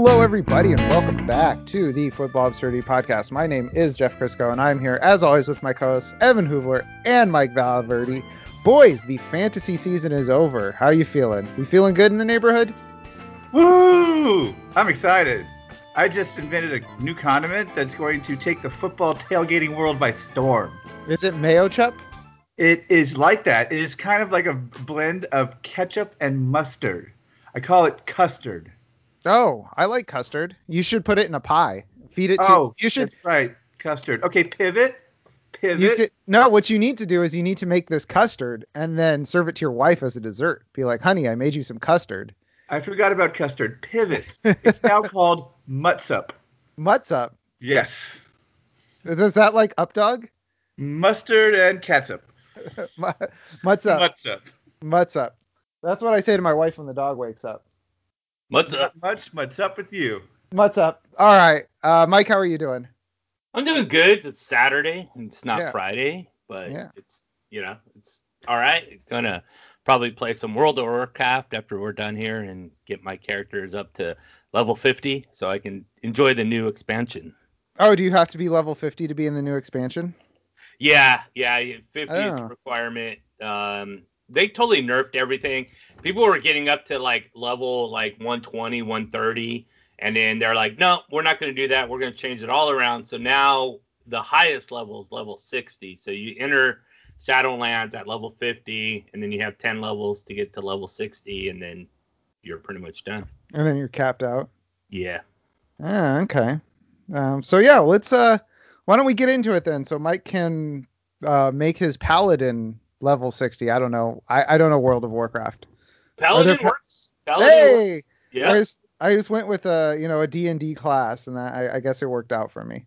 Hello, everybody, and welcome back to the Football Absurdity Podcast. My name is Jeff Crisco, and I'm here, as always, with my co-hosts Evan Hoovler and Mike Valverde. Boys, the fantasy season is over. How you feeling? We feeling good in the neighborhood? Woo! I'm excited. I just invented a new condiment that's going to take the football tailgating world by storm. Is it mayo chup? It is like that. It is kind of like a blend of ketchup and mustard. I call it custard. Oh, I like custard. You should put it in a pie. Feed it to. Oh, you should. That's right, custard. Okay, pivot. Pivot. You could, no, what you need to do is you need to make this custard and then serve it to your wife as a dessert. Be like, honey, I made you some custard. I forgot about custard. Pivot. it's now called mutsup. Mutsup. Yes. Is that like up dog? Mustard and catsup. Mutsup. Mutsup. Mutsup. That's what I say to my wife when the dog wakes up. What's up? Not much. What's up with you? What's up? All right. Uh, Mike, how are you doing? I'm doing good. It's Saturday. and It's not Yeah. Friday, but Yeah. it's you know it's all right. Gonna probably play some World of Warcraft after we're done here and get my characters up to level 50 so I can enjoy the new expansion. Oh, do you have to be level 50 to be in the new expansion? Yeah, yeah, 50 is Oh. a requirement. Um, they totally nerfed everything. People were getting up to like level like 120, 130, and then they're like, no, we're not going to do that. We're going to change it all around. So now the highest level is level 60. So you enter Shadowlands at level 50, and then you have 10 levels to get to level 60, and then you're pretty much done. And then you're capped out. Yeah. Ah, okay. Um, so yeah, let's uh, why don't we get into it then? So Mike can uh make his paladin level 60. I don't know. I, I don't know World of Warcraft. Paladin pa- works. Paladin works. Hey, I just I just went with a you know a D and D class, and I, I guess it worked out for me.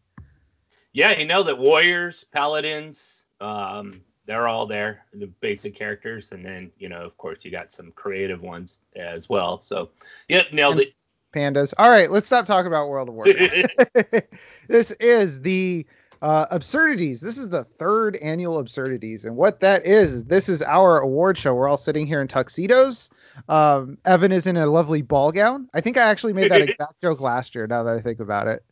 Yeah, you know that warriors, paladins, um, they're all there, the basic characters, and then you know, of course, you got some creative ones as well. So, yep, nailed it. Pandas. All right, let's stop talking about World of Warcraft. this is the uh, absurdities. This is the third annual absurdities, and what that is, is this is our award show. We're all sitting here in tuxedos. Um, Evan is in a lovely ball gown. I think I actually made that exact joke last year. Now that I think about it.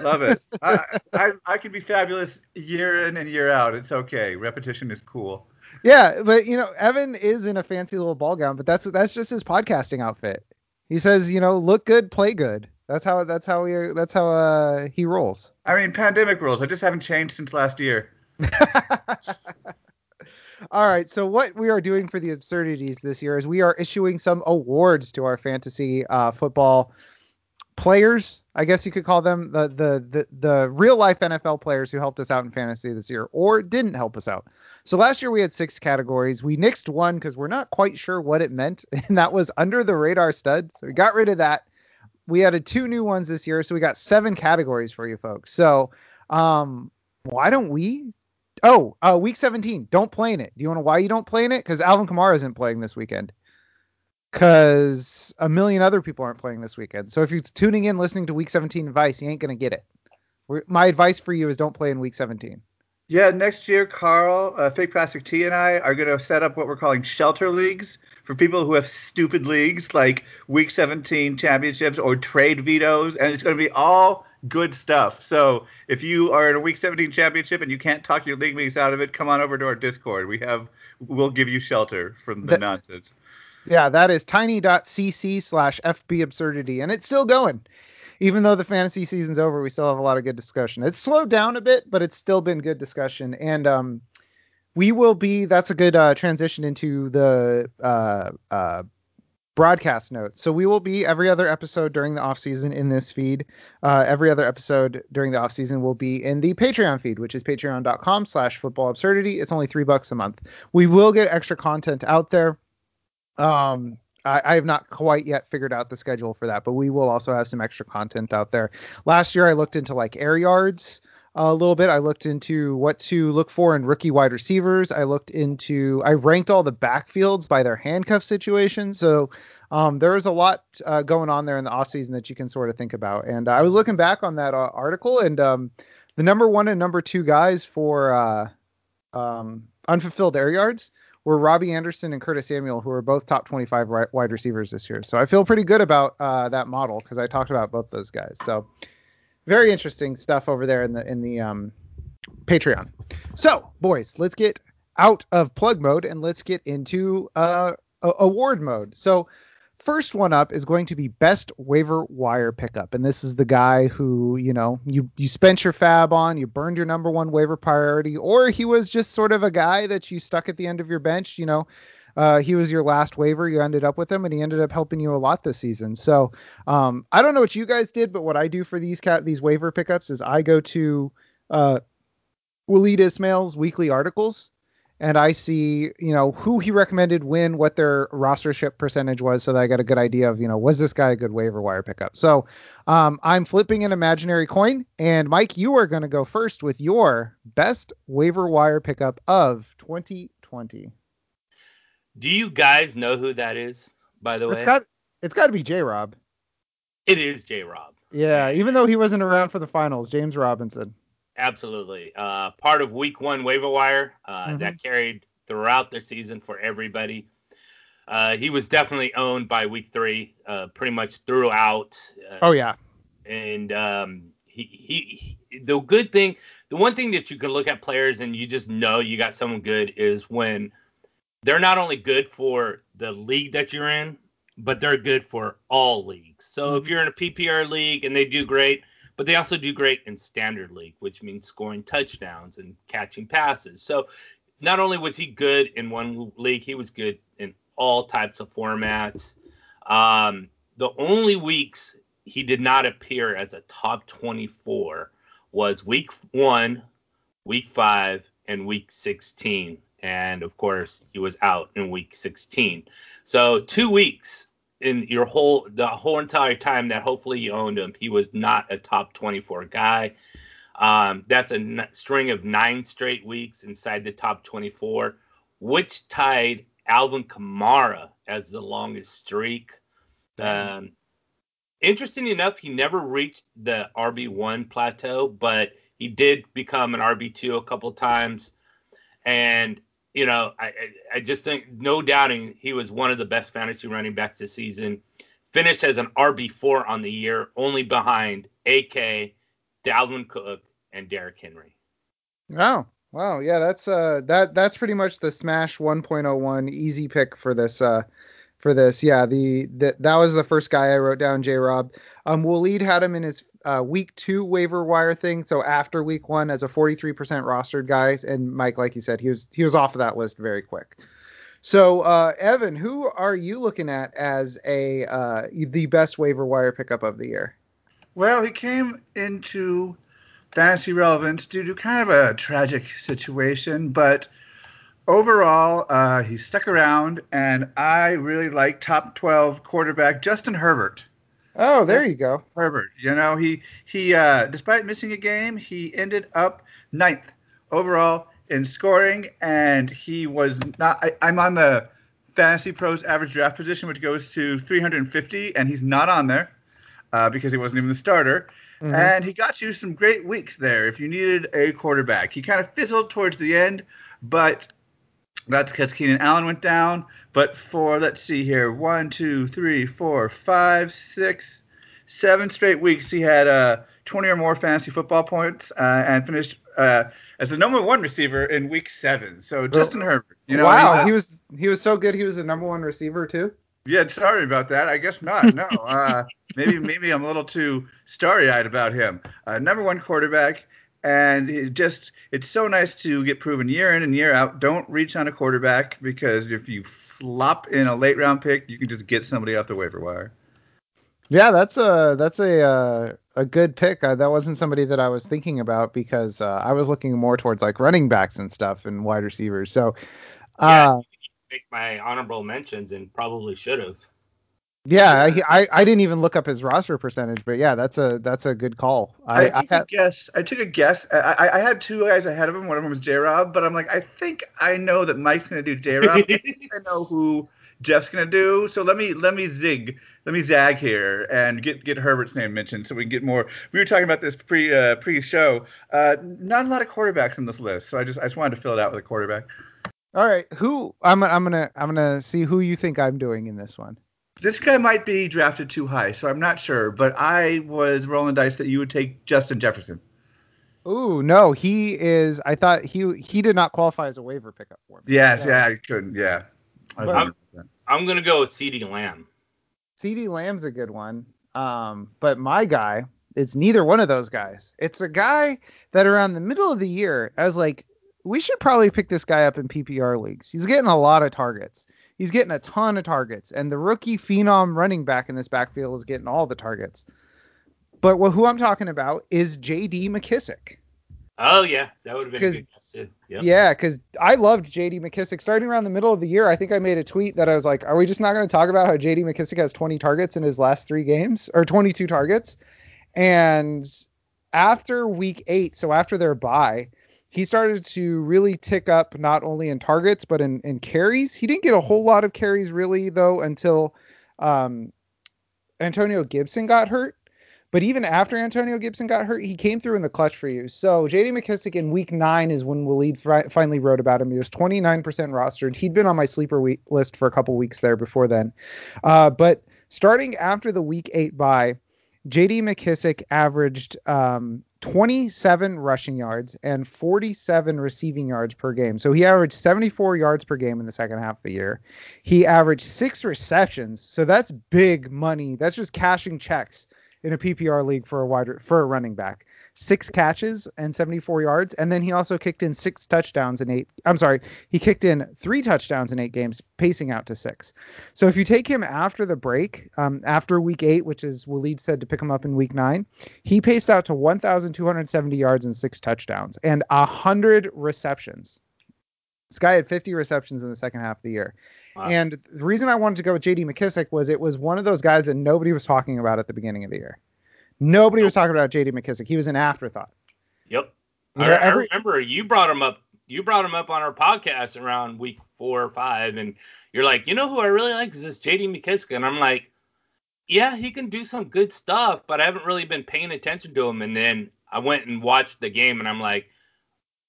Love it. I, I I could be fabulous year in and year out. It's okay. Repetition is cool. Yeah, but you know, Evan is in a fancy little ball gown, but that's that's just his podcasting outfit. He says, you know, look good, play good. That's how that's how he that's how uh, he rolls. I mean, pandemic rules. I just haven't changed since last year. All right, so what we are doing for the absurdities this year is we are issuing some awards to our fantasy uh, football players. I guess you could call them the, the the the real life NFL players who helped us out in fantasy this year or didn't help us out. So last year we had six categories. We nixed one because we're not quite sure what it meant, and that was under the radar stud. So we got rid of that. We added two new ones this year, so we got seven categories for you folks. So um, why don't we Oh, uh, week 17. Don't play in it. Do you want to know why you don't play in it? Because Alvin Kamara isn't playing this weekend. Because a million other people aren't playing this weekend. So if you're tuning in listening to week 17 advice, you ain't gonna get it. We're, my advice for you is don't play in week 17. Yeah, next year, Carl, uh, Fake Plastic T, and I are going to set up what we're calling shelter leagues for people who have stupid leagues like Week 17 championships or trade vetoes, and it's going to be all good stuff. So if you are in a Week 17 championship and you can't talk your league mates out of it, come on over to our Discord. We have, we'll give you shelter from the That- nonsense. Yeah, that is tiny.cc slash FB absurdity, and it's still going. Even though the fantasy season's over, we still have a lot of good discussion. It's slowed down a bit, but it's still been good discussion. And um, we will be. That's a good uh, transition into the uh, uh, broadcast notes. So we will be every other episode during the off season in this feed. Uh, every other episode during the off season will be in the Patreon feed, which is patreon.com slash football absurdity. It's only three bucks a month. We will get extra content out there. Um, I, I have not quite yet figured out the schedule for that, but we will also have some extra content out there. Last year, I looked into like air yards a little bit. I looked into what to look for in rookie wide receivers. I looked into, I ranked all the backfields by their handcuff situation. So um, there is a lot uh, going on there in the offseason that you can sort of think about. And I was looking back on that uh, article, and um, the number one and number two guys for uh, um, unfulfilled air yards were Robbie Anderson and Curtis Samuel, who are both top 25 wide receivers this year. So I feel pretty good about uh, that model because I talked about both those guys. So very interesting stuff over there in the in the um, Patreon. So boys, let's get out of plug mode and let's get into uh, award mode. So first one up is going to be best waiver wire pickup. And this is the guy who you know you you spent your fab on you burned your number one waiver priority or he was just sort of a guy that you stuck at the end of your bench you know uh, he was your last waiver you ended up with him and he ended up helping you a lot this season. So um, i don't know what you guys did but what i do for these cat these waiver pickups is i go to uh, Waleed Ismail's weekly articles and I see, you know, who he recommended when, what their rostership percentage was, so that I got a good idea of, you know, was this guy a good waiver wire pickup? So um, I'm flipping an imaginary coin, and Mike, you are going to go first with your best waiver wire pickup of 2020. Do you guys know who that is? By the way, it's got it's got to be J. Rob. It is J. Rob. Yeah, even though he wasn't around for the finals, James Robinson. Absolutely. Uh, part of week one waiver wire uh, mm-hmm. that carried throughout the season for everybody. Uh, he was definitely owned by week three, uh, pretty much throughout. Uh, oh yeah. And um, he, he, he, the good thing, the one thing that you can look at players and you just know you got someone good is when they're not only good for the league that you're in, but they're good for all leagues. So mm-hmm. if you're in a PPR league and they do great, but they also do great in standard league, which means scoring touchdowns and catching passes. So not only was he good in one league, he was good in all types of formats. Um, the only weeks he did not appear as a top 24 was week one, week five, and week 16. And of course, he was out in week 16. So two weeks in your whole the whole entire time that hopefully you owned him, he was not a top 24 guy. Um, that's a n- string of nine straight weeks inside the top 24, which tied Alvin Kamara as the longest streak. Um, interesting enough, he never reached the RB1 plateau, but he did become an RB2 a couple times. And you know, I, I just think no doubting he was one of the best fantasy running backs this season. Finished as an RB4 on the year, only behind AK, Dalvin Cook, and Derrick Henry. Wow. Wow, yeah, that's uh that that's pretty much the smash 1.01 easy pick for this uh for this. Yeah, the, the that was the first guy I wrote down, J Rob. Um Waleed had him in his uh, week two waiver wire thing. So after week one, as a 43% rostered guy, and Mike, like you said, he was he was off of that list very quick. So uh, Evan, who are you looking at as a uh, the best waiver wire pickup of the year? Well, he came into fantasy relevance due to kind of a tragic situation, but overall, uh, he stuck around, and I really like top 12 quarterback Justin Herbert. Oh, there you go. Herbert. You know, he he uh, despite missing a game, he ended up ninth overall in scoring, and he was not. I, I'm on the Fantasy Pros average draft position, which goes to 350, and he's not on there uh, because he wasn't even the starter. Mm-hmm. And he got you some great weeks there if you needed a quarterback. He kind of fizzled towards the end, but that's because Keenan Allen went down. But for, let's see here, one, two, three, four, five, six, seven straight weeks, he had uh, 20 or more fantasy football points uh, and finished uh, as the number one receiver in week seven. So Justin Herbert. You know, wow, he was he was so good. He was the number one receiver too. Yeah, sorry about that. I guess not. No, uh, maybe maybe I'm a little too starry-eyed about him. Uh, number one quarterback and it just it's so nice to get proven year in and year out. Don't reach on a quarterback because if you flop in a late round pick, you can just get somebody off the waiver wire. Yeah, that's a that's a uh, a good pick. Uh, that wasn't somebody that I was thinking about because uh, I was looking more towards like running backs and stuff and wide receivers. So, yeah, uh, make my honorable mentions and probably should have. Yeah, I, I, I didn't even look up his roster percentage, but yeah, that's a that's a good call. I, I took I had, a guess. I took a guess. I, I had two guys ahead of him. One of them was J Rob, but I'm like, I think I know that Mike's gonna do J Rob. I know who Jeff's gonna do. So let me let me zig, let me zag here and get get Herbert's name mentioned so we can get more. We were talking about this pre uh, pre show. Uh, not a lot of quarterbacks in this list, so I just I just wanted to fill it out with a quarterback. All right, who I'm I'm gonna I'm gonna see who you think I'm doing in this one. This guy might be drafted too high, so I'm not sure. But I was rolling dice that you would take Justin Jefferson. Ooh, no, he is. I thought he he did not qualify as a waiver pickup for me. Yes, So, yeah, I couldn't. Yeah. I was But- wondering about that. I'm gonna go with CeeDee Lamb. CeeDee Lamb's a good one. Um, but my guy, it's neither one of those guys. It's a guy that around the middle of the year, I was like, we should probably pick this guy up in PPR leagues. He's getting a lot of targets. He's getting a ton of targets, and the rookie phenom running back in this backfield is getting all the targets. But wh- who I'm talking about is J.D. McKissic. Oh yeah, that would have been good guess. Yep. Yeah, because I loved J.D. McKissic. Starting around the middle of the year, I think I made a tweet that I was like, "Are we just not going to talk about how J.D. McKissic has 20 targets in his last three games, or 22 targets?" And after week eight, so after their bye, he started to really tick up not only in targets but in, in carries. He didn't get a whole lot of carries really though until um, Antonio Gibson got hurt. But even after Antonio Gibson got hurt, he came through in the clutch for you. So J.D. McKissic in week nine is when Waleed fi- finally wrote about him. He was 29% rostered. He'd been on my sleeper week list for a couple weeks there before then. Uh, but starting after the week eight bye, J.D. McKissic averaged um, 27 rushing yards and 47 receiving yards per game. So he averaged 74 yards per game in the second half of the year. He averaged six receptions. So that's big money. That's just cashing checks in a PPR league for a wide for a running back. Six catches and 74 yards, and then he also kicked in six touchdowns in eight. I'm sorry, he kicked in three touchdowns in eight games, pacing out to six. So if you take him after the break, um, after week eight, which is Waleed said to pick him up in week nine, he paced out to 1,270 yards and six touchdowns and a hundred receptions. This guy had 50 receptions in the second half of the year. Wow. And the reason I wanted to go with JD McKissic was it was one of those guys that nobody was talking about at the beginning of the year. Nobody was talking about JD McKissic. He was an afterthought. Yep. I, know, I remember you brought him up. You brought him up on our podcast around week four or five, and you're like, you know who I really like is this J.D. McKissic, and I'm like, yeah, he can do some good stuff, but I haven't really been paying attention to him. And then I went and watched the game, and I'm like,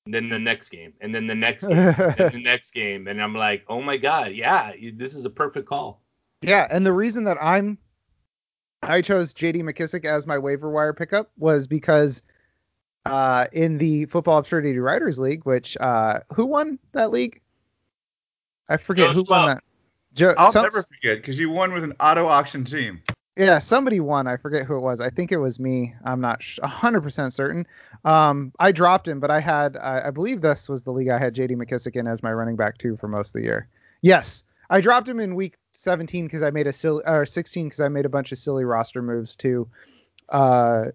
then the next game, and then the next game, and the next game, and I'm like, oh my god, yeah, this is a perfect call. Yeah, and the reason that I'm I chose JD McKissic as my waiver wire pickup was because uh in the Football Absurdity Writers League, which uh who won that league? I forget Joe who won that. Joe, I'll some- never forget because you won with an auto auction team. yeah, somebody won. I forget who it was. I think it was me. I'm not sh- 100% certain. Um, I dropped him, but I had, I, I believe this was the league I had JD McKissic in as my running back too for most of the year. Yes, I dropped him in week 17 because I made a silly, or 16 because I made a bunch of silly roster moves to uh,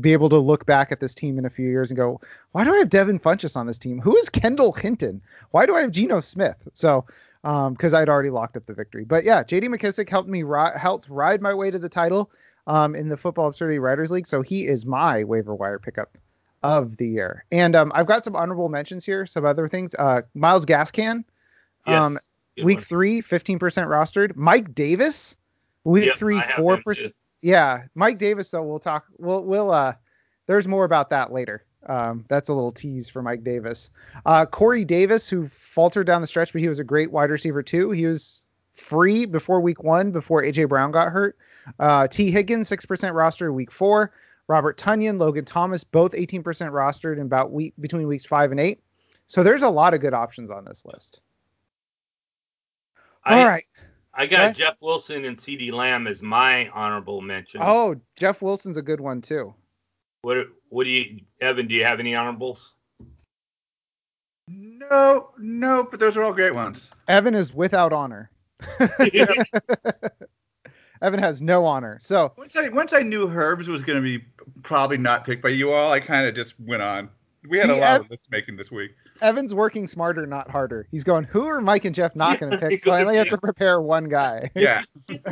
be able to look back at this team in a few years and go, why do I have Devin Funchess on this team? Who is Kendall Hinton? Why do I have Geno Smith? So, um, because I'd already locked up the victory. But yeah, JD McKissic helped me ri- helped ride my way to the title um, in the Football Absurdity Writers League. So he is my waiver wire pickup of the year. And um, I've got some honorable mentions here, some other things. Uh, Myles Gaskin, Yes, Um, week one. three, 15% rostered. Mike Davis, week Yep, three, 4%. Yeah, Mike Davis though. We'll talk. We'll we'll uh. There's more about that later. Um, that's a little tease for Mike Davis. Uh, Corey Davis, who faltered down the stretch, but he was a great wide receiver too. He was free before week one, before AJ Brown got hurt. Uh, Tee Higgins, six percent roster week four. Robert Tonyan, Logan Thomas, both 18% rostered in about week between weeks five and eight. So there's a lot of good options on this list. I, All right. I got Okay. Jeff Wilson and CeeDee Lamb as my honorable mention. Oh, Jeff Wilson's a good one too. What what do you Evan? Do you have any honorables? No, no, but those are all great ones. Evan is without honor. Evan has no honor. So Once I once I knew Herbs was going to be probably not picked by you all, I kind of just went on. We had a lot Ev- of list making this week. Evan's working smarter, not harder. He's going, who are Mike and Jeff not going to pick? So I only have to prepare one guy. Yeah.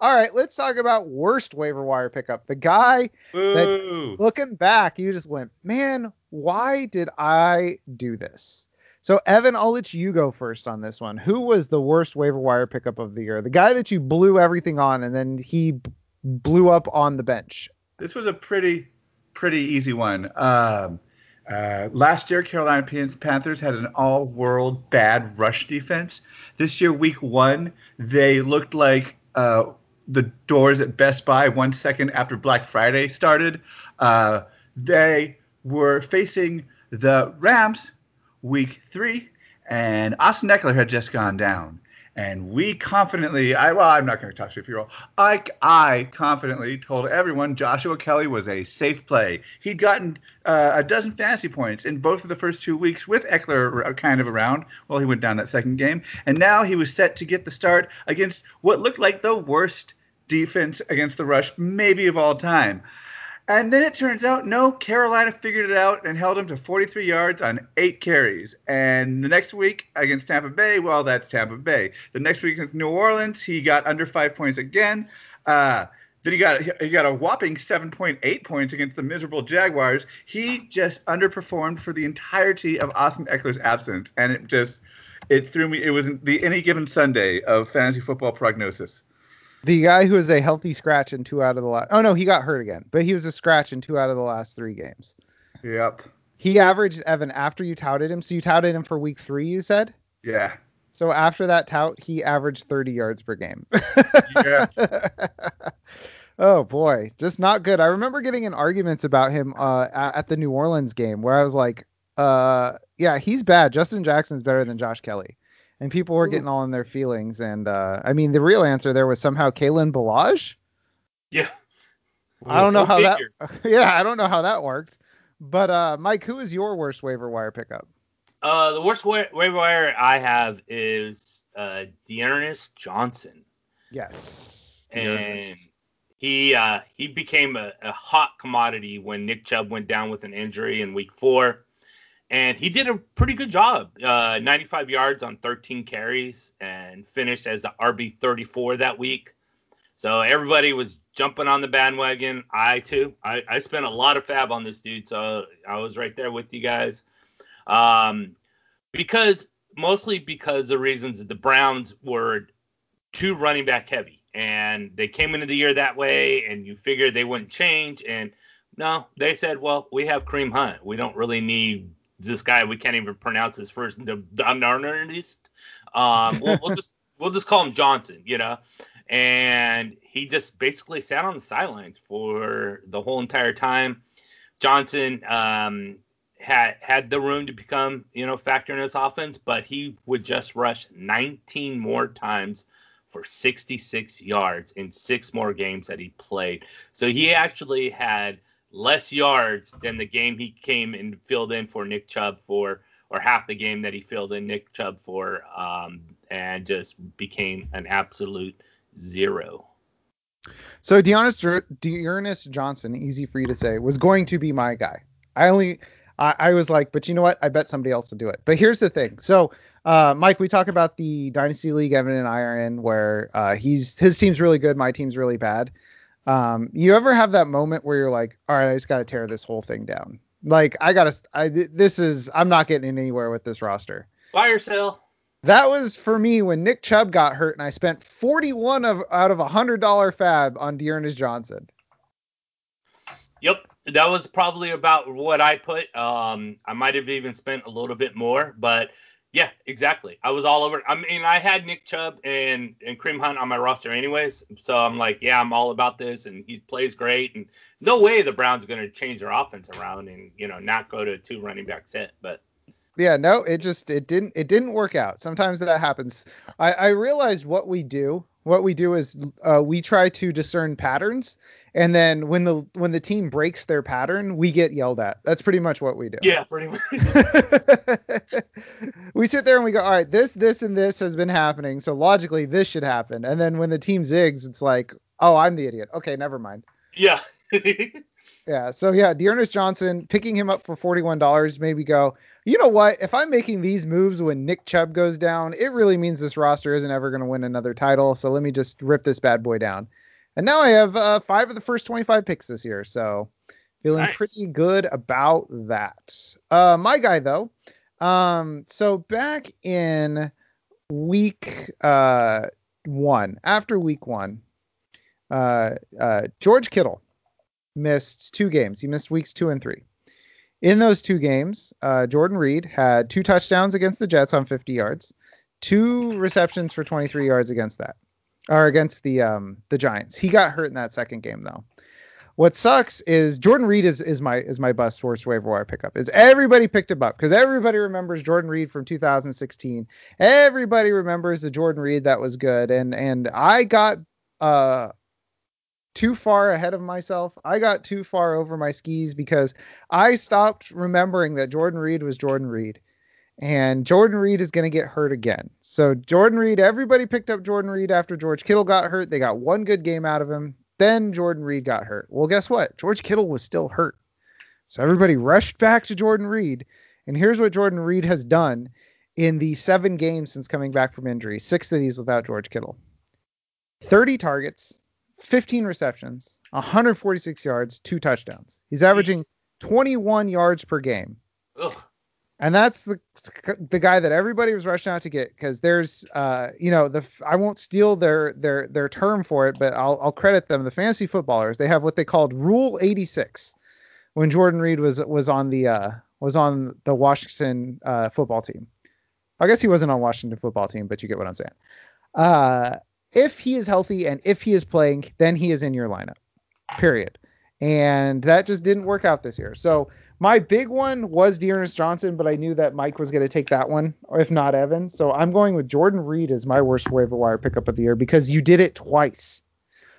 All right, let's talk about worst waiver wire pickup. The guy that, looking back, you just went, man, why did I do this? So Evan, I'll let you go first on this one. Who was the worst waiver wire pickup of the year? The guy that you blew everything on, and then he b- blew up on the bench. This was a pretty pretty easy one. Um, Uh, last year, Carolina Panthers had an all-world bad rush defense. This year, Week One, they looked like uh, the doors at Best Buy one second after Black Friday started. Uh, they were facing the Rams Week Three, and Austin Ekeler had just gone down. And we confidently, I well, I'm not going to talk to you, if you're all. I, I confidently told everyone Joshua Kelley was a safe play. He'd gotten uh, a dozen fantasy points in both of the first two weeks with Ekeler kind of around. Well, he went down that second game, and now he was set to get the start against what looked like the worst defense against the rush, maybe of all time. And then it turns out, no, Carolina figured it out and held him to 43 yards on eight carries. And the next week against Tampa Bay, well, that's Tampa Bay. The next week against New Orleans, he got under five points again. Uh, then he got he got a whopping 7.8 points against the miserable Jaguars. He just underperformed for the entirety of Austin Ekeler's absence, and it just it threw me. It was the any given Sunday of fantasy football prognosis. The guy who was a healthy scratch in two out of the last. Oh no, he got hurt again, but he was a scratch in two out of the last three games. Yep. He averaged Evan after you touted him. So you touted him for week three, you said. Yeah. So after that tout, he averaged 30 yards per game. yeah. oh boy, just not good. I remember getting in arguments about him uh, at the New Orleans game where I was like, uh, yeah, he's bad. Justin Jackson's better than Josh Kelley and people were getting all in their feelings. And uh, I mean, the real answer there was somehow Kalen Ballage. Yeah. I don't know how that. Yeah, I don't know how that worked. But uh, Mike, who is your worst waiver wire pickup? Uh, the worst wa- waiver wire I have is uh, D'Ernest Johnson. Yes. And he uh, he became a, a hot commodity when Nick Chubb went down with an injury in Week Four and he did a pretty good job. Uh, 95 yards on 13 carries and finished as the RB 34 that week. So everybody was jumping on the bandwagon. I too. I, I spent a lot of fab on this dude, so I was right there with you guys. Um, because mostly because the reasons the Browns were too running back heavy, and they came into the year that way, and you figured they wouldn't change, and no, they said, well, we have Kareem Hunt. We don't really need this guy we can't even pronounce his first the Darnernist. Um, we'll, we'll just we'll just call him Johnson, you know. And he just basically sat on the sidelines for the whole entire time. Johnson um, had had the room to become, you know, factor in his offense, but he would just rush 19 more times for 66 yards in six more games that he played. So he actually had less yards than the game he came and filled in for Nick Chubb for, or half the game that he filled in Nick Chubb for, um, and just became an absolute zero. So D'Ernest, D'Ernest Johnson, easy for you to say, was going to be my guy. I only, I, I was like, but you know what? I bet somebody else will do it. But here's the thing. So, uh, Mike, we talk about the Dynasty League Evan and I are in, where uh, he's his team's really good, my team's really bad. Um, you ever have that moment where you're like, all right, I just got to tear this whole thing down. Like I gotta, I this is, I'm not getting anywhere with this roster. Fire sale. That was for me when Nick Chubb got hurt and I spent 41 of out of a hundred dollar fab on D'Ernest Johnson. Yep, that was probably about what I put. Um, I might have even spent a little bit more, but yeah, exactly. I was all over. I mean, I had Nick Chubb and and Kareem Hunt on my roster anyways, so I'm like, yeah, I'm all about this, and he plays great, and no way the Browns are going to change their offense around and you know not go to two running back set, but. Yeah, no, it just it didn't it didn't work out. Sometimes that happens. I, I realized what we do. What we do is uh, we try to discern patterns, and then when the when the team breaks their pattern, we get yelled at. That's pretty much what we do. Yeah, pretty much. we sit there and we go, all right, this, this, and this has been happening, so logically this should happen. And then when the team zigs, it's like, oh, I'm the idiot. Okay, never mind. Yeah. yeah. So yeah, D'Ernest Johnson picking him up for forty-one dollars made me go, you know what? If I'm making these moves when Nick Chubb goes down, it really means this roster isn't ever going to win another title. So let me just rip this bad boy down. And now I have uh, five of the first 25 picks this year, so feeling nice. pretty good about that. Uh, my guy though, um, so back in week uh, one, after week one, uh, uh, George Kittle missed two games. He missed weeks two and three. In those two games, uh, Jordan Reed had two touchdowns against the Jets on 50 yards, two receptions for 23 yards against that, or against the um, the Giants. He got hurt in that second game though. What sucks is Jordan Reed is, is my is my bust worst waiver wire pickup. Is everybody picked him up because everybody remembers Jordan Reed from 2016. Everybody remembers the Jordan Reed that was good, and and I got uh too far ahead of myself. I got too far over my skis because I stopped remembering that Jordan Reed was Jordan Reed. And Jordan Reed is going to get hurt again. So Jordan Reed, everybody picked up Jordan Reed after George Kittle got hurt. They got one good game out of him. Then Jordan Reed got hurt. Well, guess what? George Kittle was still hurt. So everybody rushed back to Jordan Reed. And here's what Jordan Reed has done in the seven games since coming back from injury. Six of these without George Kittle. 30 targets, 15 receptions, 146 yards, two touchdowns. He's averaging 21 yards per game. Ugh. And that's the the guy that everybody was rushing out to get because there's uh you know the I won't steal their their their term for it but I'll I'll credit them the fantasy footballers they have what they called Rule 86 when Jordan Reed was was on the uh was on the Washington uh, football team. I guess he wasn't on Washington football team but you get what I'm saying. Uh if he is healthy and if he is playing, then he is in your lineup. Period. And that just didn't work out this year. So my big one was D'Ernest Johnson, but I knew that Mike was going to take that one, if not Evan. So I'm going with Jordan Reed as my worst waiver wire pickup of the year because you did it twice.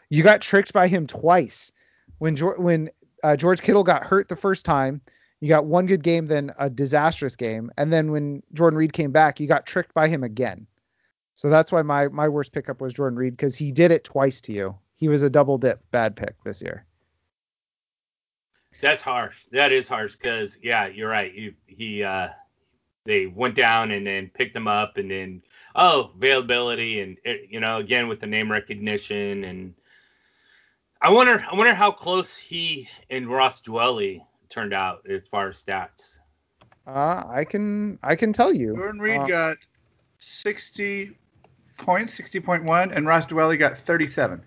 You got tricked by him twice. When when uh, George Kittle got hurt the first time, you got one good game, then a disastrous game, and then when Jordan Reed came back, you got tricked by him again. So that's why my my worst pickup was Jordan Reed because he did it twice to you. He was a double dip bad pick this year. That's harsh. That is harsh because yeah, you're right. He he uh they went down and then picked him up and then oh availability and eh, you know again with the name recognition and I wonder I wonder how close he and Ross Dwelley turned out as far as stats. Uh, I can I can tell you. Jordan Reed uh, got 60 points, 60.1, and Ross Dwelley got 37.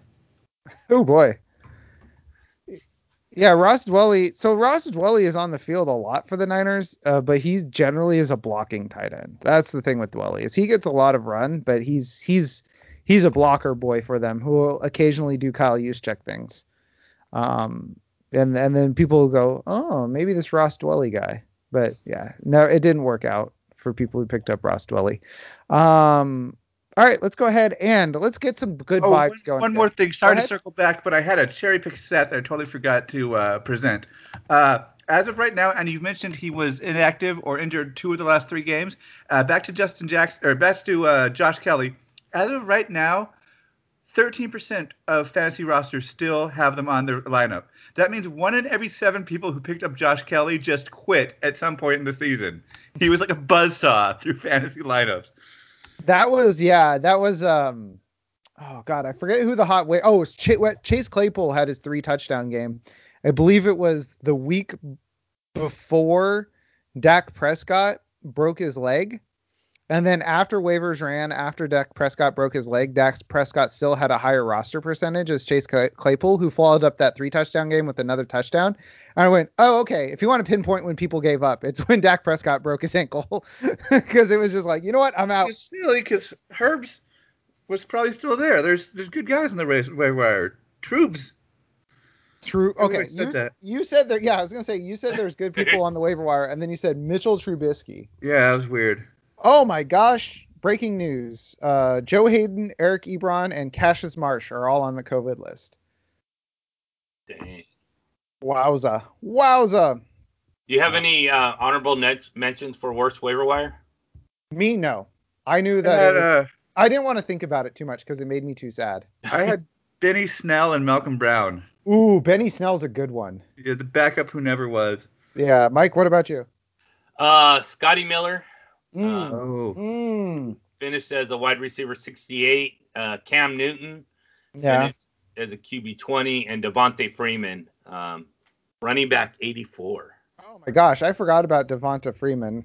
Oh boy. Yeah, Ross Dwelley. So Ross Dwelley is on the field a lot for the Niners, uh, but he's generally is a blocking tight end. That's the thing with Dwelley is he gets a lot of run, but he's he's he's a blocker boy for them who will occasionally do Kyle Juszczyk things. Um, and and then people go, oh, maybe this Ross Dwelley guy. But yeah, no, it didn't work out for people who picked up Ross Dwelley. Um, all right, let's go ahead and let's get some good Oh, vibes one, going. one more thing. Sorry to circle back, but I had a cherry pick set that I totally forgot to uh, present. Uh, as of right now, and you've mentioned he was inactive or injured two of the last three games. Uh, back to Justin Jackson, or back to uh, Josh Kelley. As of right now, 13% of fantasy rosters still have them on their lineup. That means one in every seven people who picked up Josh Kelley just quit at some point in the season. He was like a buzzsaw through fantasy lineups. That was yeah, that was um oh god, I forget who the hot way. Oh, Ch- Chase Claypool had his three touchdown game. I believe it was the week before Dak Prescott broke his leg. And then after waivers ran, after Dak Prescott broke his leg, Dak Prescott still had a higher roster percentage as Chase Claypool, who followed up that three touchdown game with another touchdown. And I went, oh, okay. If you want to pinpoint when people gave up, it's when Dak Prescott broke his ankle. Because it was just like, you know what? I'm out. It's silly because Herbs was probably still there. There's there's good guys on the waiver wire. Troops. True. Okay. said You, that. you said there. Yeah, I was gonna say you said there's good people on the waiver wire, and then you said Mitchell Trubisky. Yeah, that was weird. Oh my gosh! Breaking news: uh, Joe Haden, Eric Ebron, and Cassius Marsh are all on the COVID list. Dang. Wowza! Wowza! Do you have any uh, honorable net- mentions for worst waiver wire? Me no. I knew I that. had, it was, uh, I didn't want to think about it too much because it made me too sad. I had Benny Snell and Malcolm Brown. Ooh, Benny Snell's a good one. Yeah, the backup who never was. Yeah, Mike. What about you? Uh, Scotty Miller Mm. Oh. Mm. finished as a wide receiver 68. Uh, Cam Newton Yeah. finished as a QB 20, and Devonta Freeman, um, running back 84. Oh my gosh, I forgot about Devonta Freeman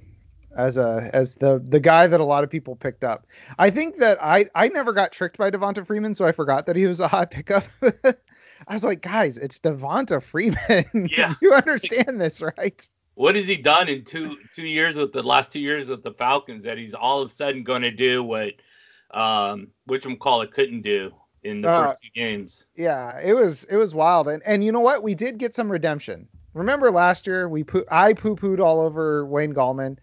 as a as the the guy that a lot of people picked up. I think that I I never got tricked by Devonta Freeman, so I forgot that he was a hot pickup. I was like, guys, it's Devonta Freeman. Yeah. you understand this, right? What has he done in two two years with the last two years with the Falcons that he's all of a sudden going to do what um which call it couldn't do in the Uh, first two games. Yeah, it was it was wild, and and you know what? We did get some redemption. Remember last year we poo- I poo pooed all over Wayne Gallman.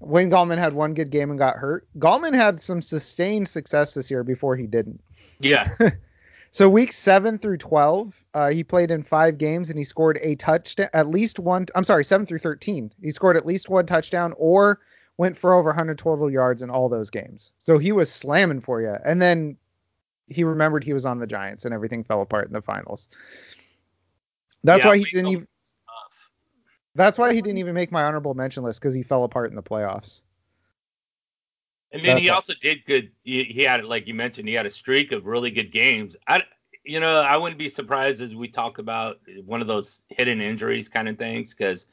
Wayne Gallman had one good game and got hurt. Gallman had some sustained success this year before he didn't. Yeah. So weeks seven through twelve, uh, he played in five games and he scored a touchdown, at least one. I'm sorry, seven through thirteen, he scored at least one touchdown or went for over 100 total yards in all those games. So he was slamming for you. And then he remembered he was on the Giants and everything fell apart in the finals. That's Yeah, why he didn't even. That's why he didn't even make my honorable mention list because he fell apart in the playoffs. And then he That's all. also did good. He, he had, like you mentioned, he had a streak of really good games. I, you know, I wouldn't be surprised as we talk about one of those hidden injuries kind of things because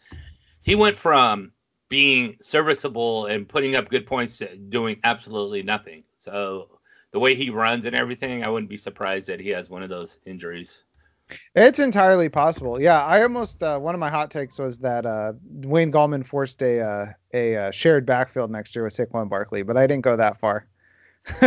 he went from being serviceable and putting up good points to doing absolutely nothing. So the way he runs and everything, I wouldn't be surprised that he has one of those injuries. It's entirely possible. Yeah, I almost uh, one of my hot takes was that uh, Wayne Gallman forced a uh, a uh, shared backfield next year with Saquon Barkley, but I didn't go that far.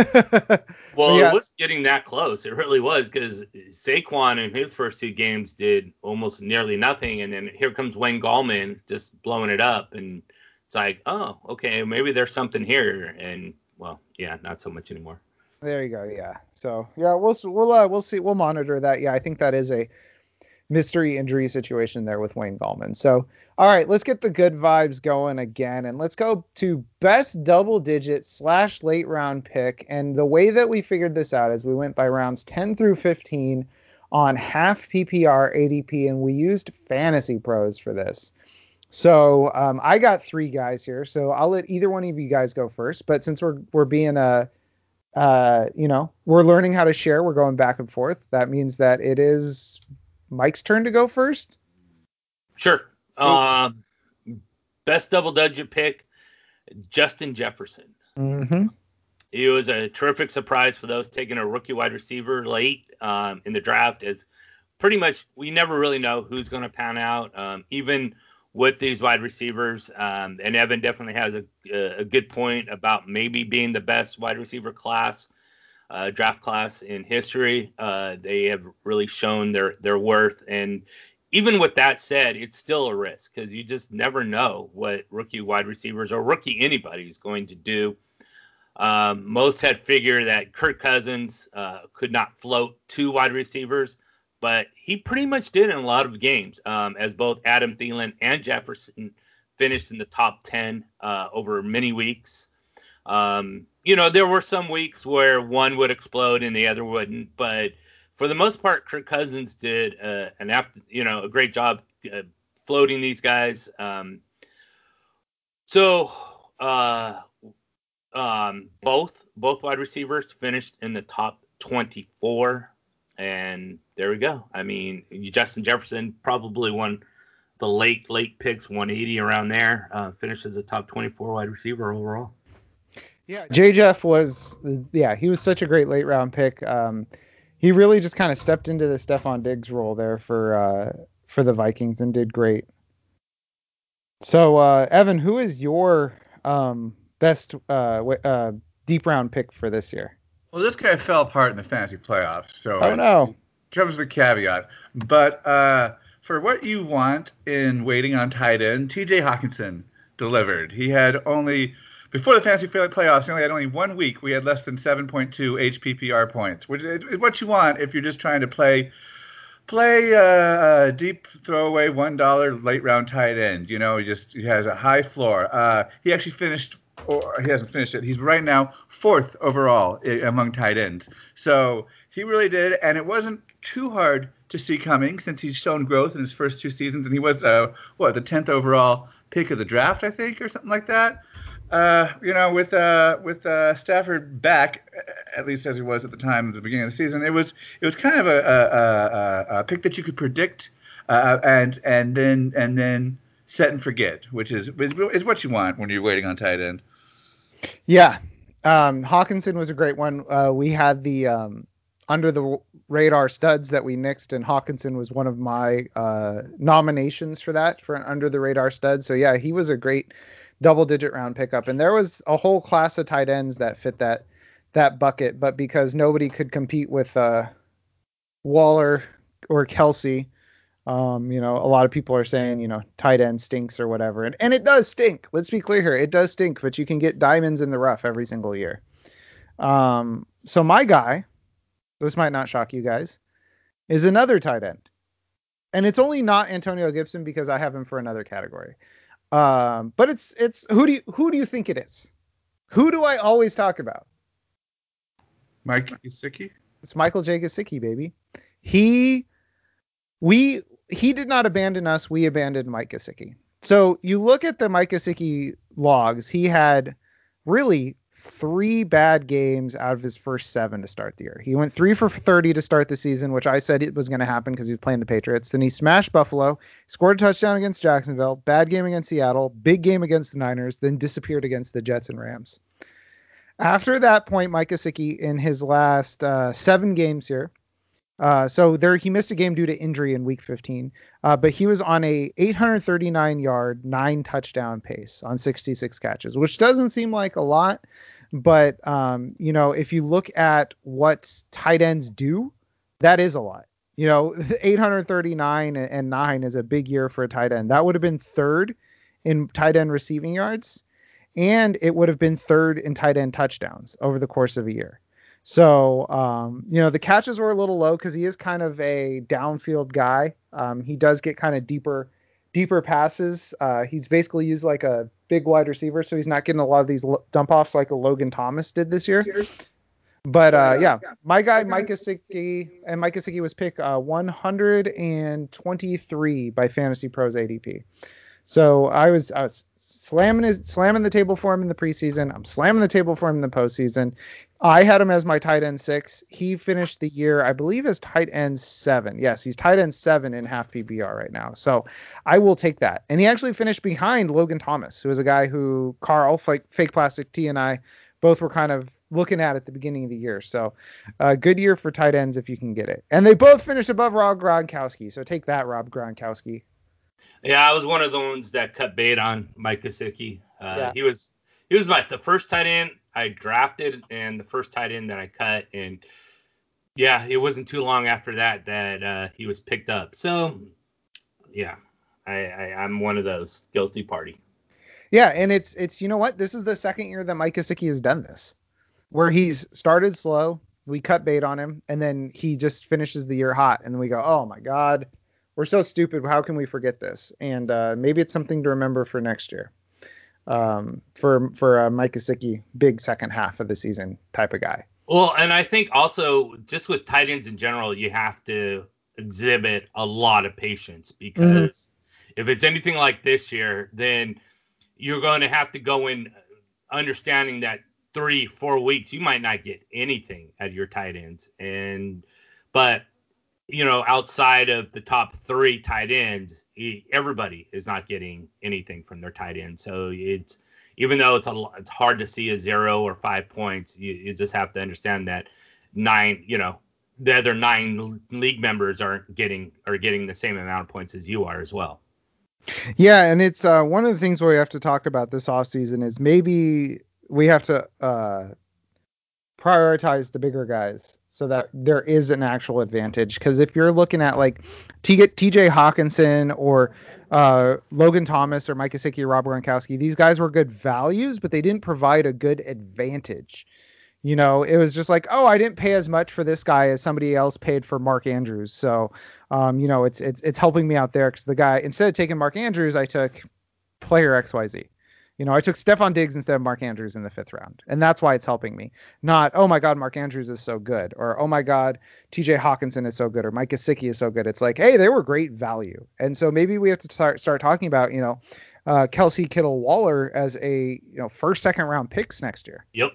Well, yeah. it was getting that close. It really was because Saquon in his first two games did almost nearly nothing, and then here comes Wayne Gallman just blowing it up, and it's like, oh, okay, maybe there's something here, and well, yeah, not so much anymore. There you go. Yeah. So yeah, we'll we'll uh, we'll see. We'll monitor that. Yeah, I think that is a mystery injury situation there with Wayne Gallman. So all right, let's get the good vibes going again, and let's go to best double digit slash late round pick. And the way that we figured this out is we went by rounds 10 through 15 on half PPR ADP, and we used Fantasy Pros for this. So um, I got three guys here, so I'll let either one of you guys go first. But since we're we're being a uh, you know, we're learning how to share. We're going back and forth. That means that it is Mike's turn to go first. Sure. Um, best double digit pick, Justin Jefferson. Mm-hmm. He was a terrific surprise for those taking a rookie wide receiver late um, in the draft. As pretty much we never really know who's going to pan out, um, even with these wide receivers. Um, and Evan definitely has a, a good point about maybe being the best wide receiver class, uh, draft class in history. Uh, they have really shown their their worth. And even with that said, it's still a risk because you just never know what rookie wide receivers or rookie anybody is going to do. Um, most had figured that Kirk Cousins uh, could not float two wide receivers, but he pretty much did in a lot of games, um, as both Adam Thielen and Jefferson finished in the top 10 uh, over many weeks. Um, you know, there were some weeks where one would explode and the other wouldn't, but for the most part, Kirk Cousins did uh, an apt, you know, a great job uh, floating these guys. Um, so uh, um, both both wide receivers finished in the top 24, and there we go. I mean, Justin Jefferson probably one the late late picks, 180 around there, uh, finished as a top 24 wide receiver overall. Yeah, J. Jeff was yeah he was such a great late round pick. Um, he really just kind of stepped into the Stefon Diggs role there for uh, for the Vikings and did great. So uh, Evan, who is your um, best uh, uh, deep round pick for this year? Well, this guy fell apart in the fantasy playoffs, so Oh no. comes with a caveat. But uh, for what you want in waiting on tight end, T.J. Hockenson delivered. He had only before the fantasy playoffs, he only had only one week. We had less than 7.2 HPPR points, which is what you want if you're just trying to play play uh, a deep throwaway one dollar late round tight end. You know, he just he has a high floor. Uh, he actually finished, or he hasn't finished it. He's right now fourth overall among tight ends. So he really did, and it wasn't too hard to see coming since he's shown growth in his first two seasons, and he was uh, what the tenth overall pick of the draft, I think, or something like that. Uh, you know, with uh, with uh, Stafford back, at least as he was at the time at the beginning of the season, it was it was kind of a, a, a, a pick that you could predict, uh, and and then and then set and forget, which is is what you want when you're waiting on tight end. Yeah. Um, Hockenson was a great one. Uh, we had the um, under the radar studs that we nixed, and Hockenson was one of my uh, nominations for that for an under the radar stud. So yeah, he was a great double digit round pickup, and there was a whole class of tight ends that fit that that bucket, but because nobody could compete with uh, Waller or Kelce. Um, you know, a lot of people are saying, you know, tight end stinks or whatever. And, and it does stink. Let's be clear here. It does stink, but you can get diamonds in the rough every single year. Um, so my guy, this might not shock you guys, is another tight end. And it's only not Antonio Gibson because I have him for another category. Um, but it's it's who do you who do you think it is? Who do I always talk about? Mike Gesicki. It's Michael J. Gesicki, baby. He we he did not abandon us. We abandoned Mike Gesicki. So you look at the Mike Gesicki logs. He had really three bad games out of his first seven to start the year. He went three for 30 to start the season, which I said it was going to happen because he was playing the Patriots. Then he smashed Buffalo, scored a touchdown against Jacksonville, bad game against Seattle, big game against the Niners, then disappeared against the Jets and Rams. After that point, Mike Gesicki in his last uh, seven games here, uh, so there he missed a game due to injury in week 15, uh, but he was on a 839 yard, nine touchdown pace on 66 catches, which doesn't seem like a lot, but um, you know if you look at what tight ends do, that is a lot. You know, 839 and nine is a big year for a tight end. That would have been third in tight end receiving yards, and it would have been third in tight end touchdowns over the course of a year. So, um, you know, the catches were a little low because he is kind of a downfield guy. Um, he does get kind of deeper, deeper passes. Uh, he's basically used like a big wide receiver, so he's not getting a lot of these dump offs like a Logan Thomas did this year. But uh, yeah, my guy Mike Gesicki and Mike Gesicki was picked uh, 123 by Fantasy Pros ADP. So I was I was slamming his, slamming the table for him in the preseason. I'm slamming the table for him in the postseason. I had him as my tight end six. He finished the year, I believe, as tight end seven. Yes, he's tight end seven in half PPR right now. So I will take that. And he actually finished behind Logan Thomas, who is a guy who Carl, fake, fake plastic T, and I both were kind of looking at at the beginning of the year. So uh, good year for tight ends if you can get it. And they both finished above Rob Gronkowski. So take that, Rob Gronkowski. Yeah, I was one of the ones that cut bait on Mike Gesicki. Uh, yeah. He was he was my the first tight end I drafted and the first tight end that I cut, and yeah, it wasn't too long after that that uh, he was picked up. So yeah, I, I I'm one of those guilty party. Yeah, and it's it's you know what this is the second year that Mike Gesicki has done this, where he's started slow, we cut bait on him, and then he just finishes the year hot, and then we go, oh my god, we're so stupid. How can we forget this? And uh, maybe it's something to remember for next year. Um, for for uh, Mike Gesicki, big second half of the season type of guy. Well, and I think also just with tight ends in general, you have to exhibit a lot of patience because mm-hmm. if it's anything like this year, then you're going to have to go in understanding that three, four weeks you might not get anything at your tight ends, and but you know, outside of the top three tight ends, everybody is not getting anything from their tight end. So it's even though it's a, it's hard to see a zero or five points, you, you just have to understand that nine, you know, the other nine league members aren't getting are getting the same amount of points as you are as well. Yeah, and it's uh, one of the things where we have to talk about this offseason is maybe we have to uh, prioritize the bigger guys so that there is an actual advantage. Because if you're looking at like TJ Hockenson or uh, Logan Thomas or Mike Gesicki or Rob Gronkowski, these guys were good values, but they didn't provide a good advantage. You know, it was just like, oh, I didn't pay as much for this guy as somebody else paid for Mark Andrews. So, um, you know, it's it's it's helping me out there because the guy instead of taking Mark Andrews, I took player XYZ. You know, I took Stefon Diggs instead of Mark Andrews in the fifth round, and that's why it's helping me. Not, oh my God, Mark Andrews is so good, or oh my God, T.J. Hockenson is so good, or Mike Gesicki is so good. It's like, hey, they were great value, and so maybe we have to start start talking about, you know, uh, Kelce Kittle Waller as a you know first second round picks next year. Yep.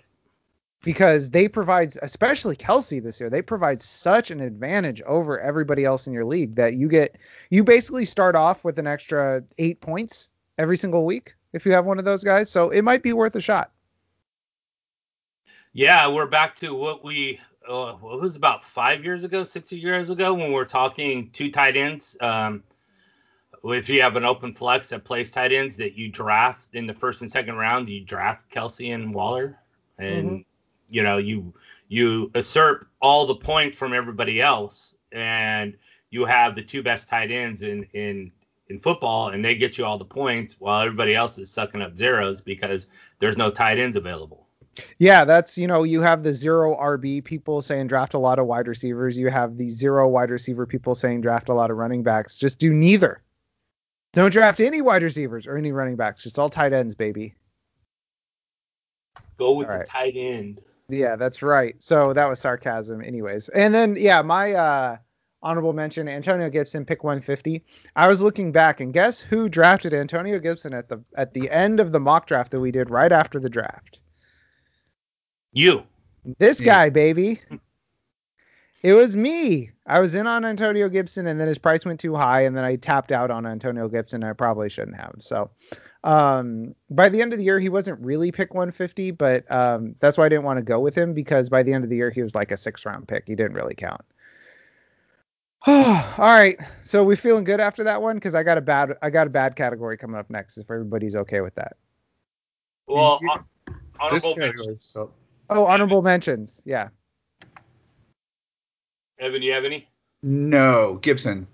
Because they provide, especially Kelce this year, they provide such an advantage over everybody else in your league that you get, you basically start off with an extra eight points every single week if you have one of those guys. So it might be worth a shot. Yeah, we're back to what we uh, it was about five years ago, six years ago when we are talking two tight ends. Um, if you have an open flex that plays tight ends that you draft in the first and second round, you draft Kelce and Waller, and Mhm. you know you you usurp all the point from everybody else, and you have the two best tight ends in in in football, and they get you all the points while everybody else is sucking up zeros because there's no tight ends available. Yeah, that's you know you have the zero RB people saying draft a lot of wide receivers. You have the zero wide receiver people saying draft a lot of running backs. Just do neither. Don't draft any wide receivers or any running backs. Just all tight ends, baby. Go with All the right. tight end. Yeah, that's right. So that was sarcasm, anyways. And then yeah, my uh, honorable mention Antonio Gibson, pick 150. I was looking back, and guess who drafted Antonio Gibson at the at the end of the mock draft that we did right after the draft? You. This Yeah. guy, baby. It was me. I was in on Antonio Gibson, and then his price went too high, and then I tapped out on Antonio Gibson. And I probably shouldn't have. So, um, by the end of the year, he wasn't really pick 150, but um, that's why I didn't want to go with him because by the end of the year, he was like a six round pick. He didn't really count. All right, so we feeling good after that one because I got a bad I got a bad category coming up next. If everybody's okay with that. Well, You- hon- honorable This mention. category is so- Oh, honorable mentions. Yeah. Evan, do you have any? No, Gibson.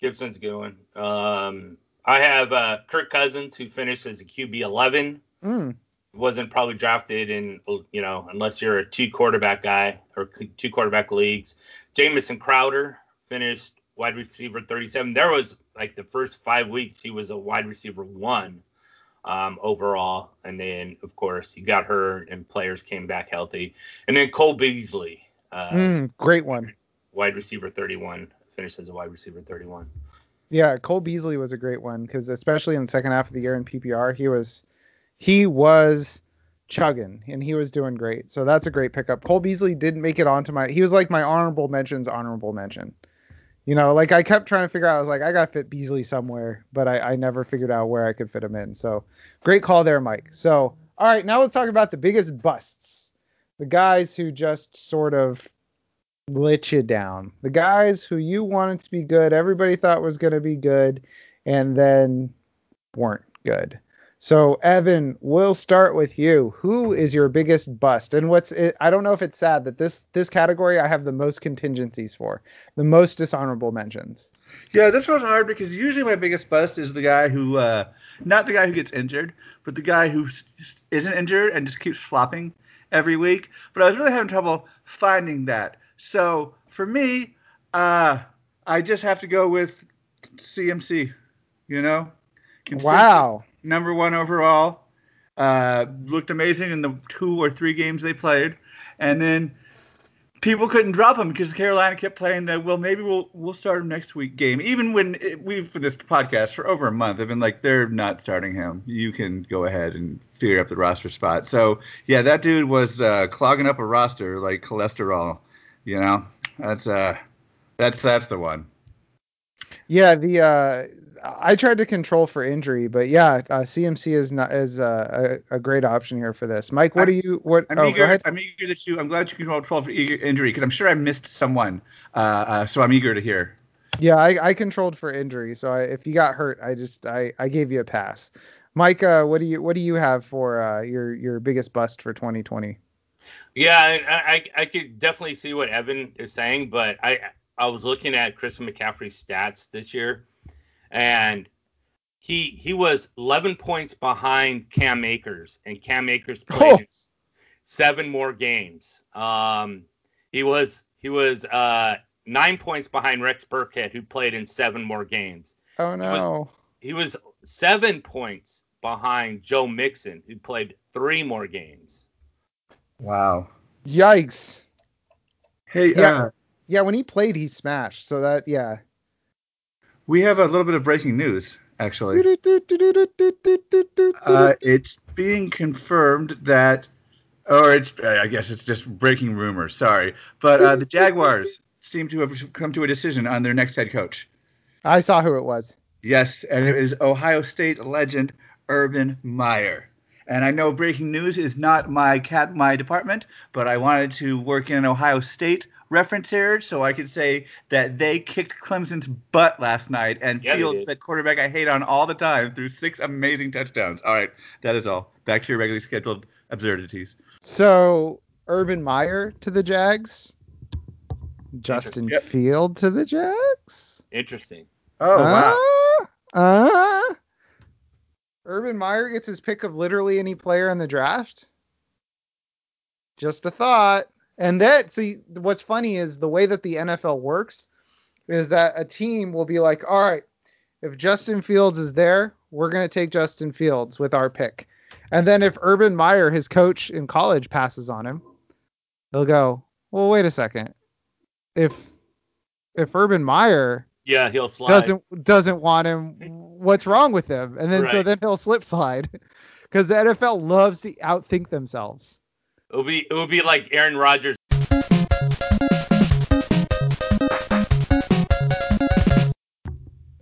Gibson's going. Um, I have uh, Kirk Cousins, who finished as a QB 11. Mm. Wasn't probably drafted in, you know, unless you're a two quarterback guy or two quarterback leagues. Jamison Crowder finished wide receiver 37. There was like the first five weeks he was a wide receiver one um, overall, and then of course he got hurt and players came back healthy. And then Cole Beasley, uh, Mm, great one. wide receiver 31, finished as a wide receiver 31. Yeah, Cole Beasley was a great one because especially in the second half of the year in PPR, he was he was chugging and he was doing great. So that's a great pickup. Cole Beasley didn't make it onto my he was like my honorable mentions honorable mention. You know, like I kept trying to figure out, I was like, I gotta fit Beasley somewhere, but I, I never figured out where I could fit him in. So great call there, Mike. So all right, now let's talk about the biggest busts. The guys who just sort of let you down. The guys who you wanted to be good, everybody thought was going to be good, and then weren't good. So Evan, we'll start with you. Who is your biggest bust? And what's it, I don't know if it's sad that this this category I have the most contingencies for, the most dishonorable mentions. Yeah, this one's hard because usually my biggest bust is the guy who, uh, not the guy who gets injured, but the guy who isn't injured and just keeps flopping every week. But I was really having trouble finding that. So for me, uh, I just have to go with CMC. You know, Wow. Number one overall. Uh, looked amazing in the two or three games they played, and then people couldn't drop him because Carolina kept playing that. well maybe we'll we'll start him next week game. Even when it, we've for this podcast for over a month, I've been like they're not starting him. You can go ahead and figure up the roster spot. So yeah, that dude was uh, clogging up a roster like cholesterol. You know, that's uh that's that's the one. Yeah, the uh, I tried to control for injury, but yeah, uh, CMC is not is uh, a, a great option here for this. Mike, what do I'm- you what? I'm oh, eager. go ahead. I'm eager that you. I'm glad you controlled 12 for eager injury because I'm sure I missed someone. Uh, uh, so I'm eager to hear. Yeah, I, I controlled for injury, so I, if you got hurt, I just I, I gave you a pass. Mike, uh, what do you what do you have for uh, your your biggest bust for 2020? Yeah, I, I I could definitely see what Evan is saying, but I I was looking at Christian McCaffrey's stats this year, and he he was 11 points behind Cam Akers, and Cam Akers played Oh. seven more games. Um, he was he was uh nine points behind Rex Burkhead, who played in seven more games. Oh no. He was seven points behind Joe Mixon, who played three more games. Wow. Yikes. Hey, Yeah. uh, Yeah, when he played, he smashed. So that yeah. We have a little bit of breaking news actually. Uh, it's being confirmed that, or it's, I guess it's just breaking rumors. Sorry, but uh, the Jaguars seem to have come to a decision on their next head coach. I saw who it was. Yes, and it is Ohio State legend Urban Meyer. And I know breaking news is not my cat my department, but I wanted to work in an Ohio State reference here so I could say that they kicked Clemson's butt last night and Yeah, Fields, that quarterback I hate on all the time, threw six amazing touchdowns. All right, that is all. Back to your regularly scheduled absurdities. So Urban Meyer to the Jags. Justin Yep. Field to the Jags. Interesting. Oh wow. Uh, uh, Urban Meyer gets his pick of literally any player in the draft. Just a thought. And that see what's funny is the way that the NFL works is that a team will be like, all right, if Justin Fields is there, we're gonna take Justin Fields with our pick. And then if Urban Meyer, his coach in college, passes on him, they'll go, well, wait a second. If if Urban Meyer Yeah, he'll slide. doesn't doesn't want him. What's wrong with him? And then so then he'll slip slide because the NFL loves to outthink themselves. It'll be it will be like Aaron Rodgers.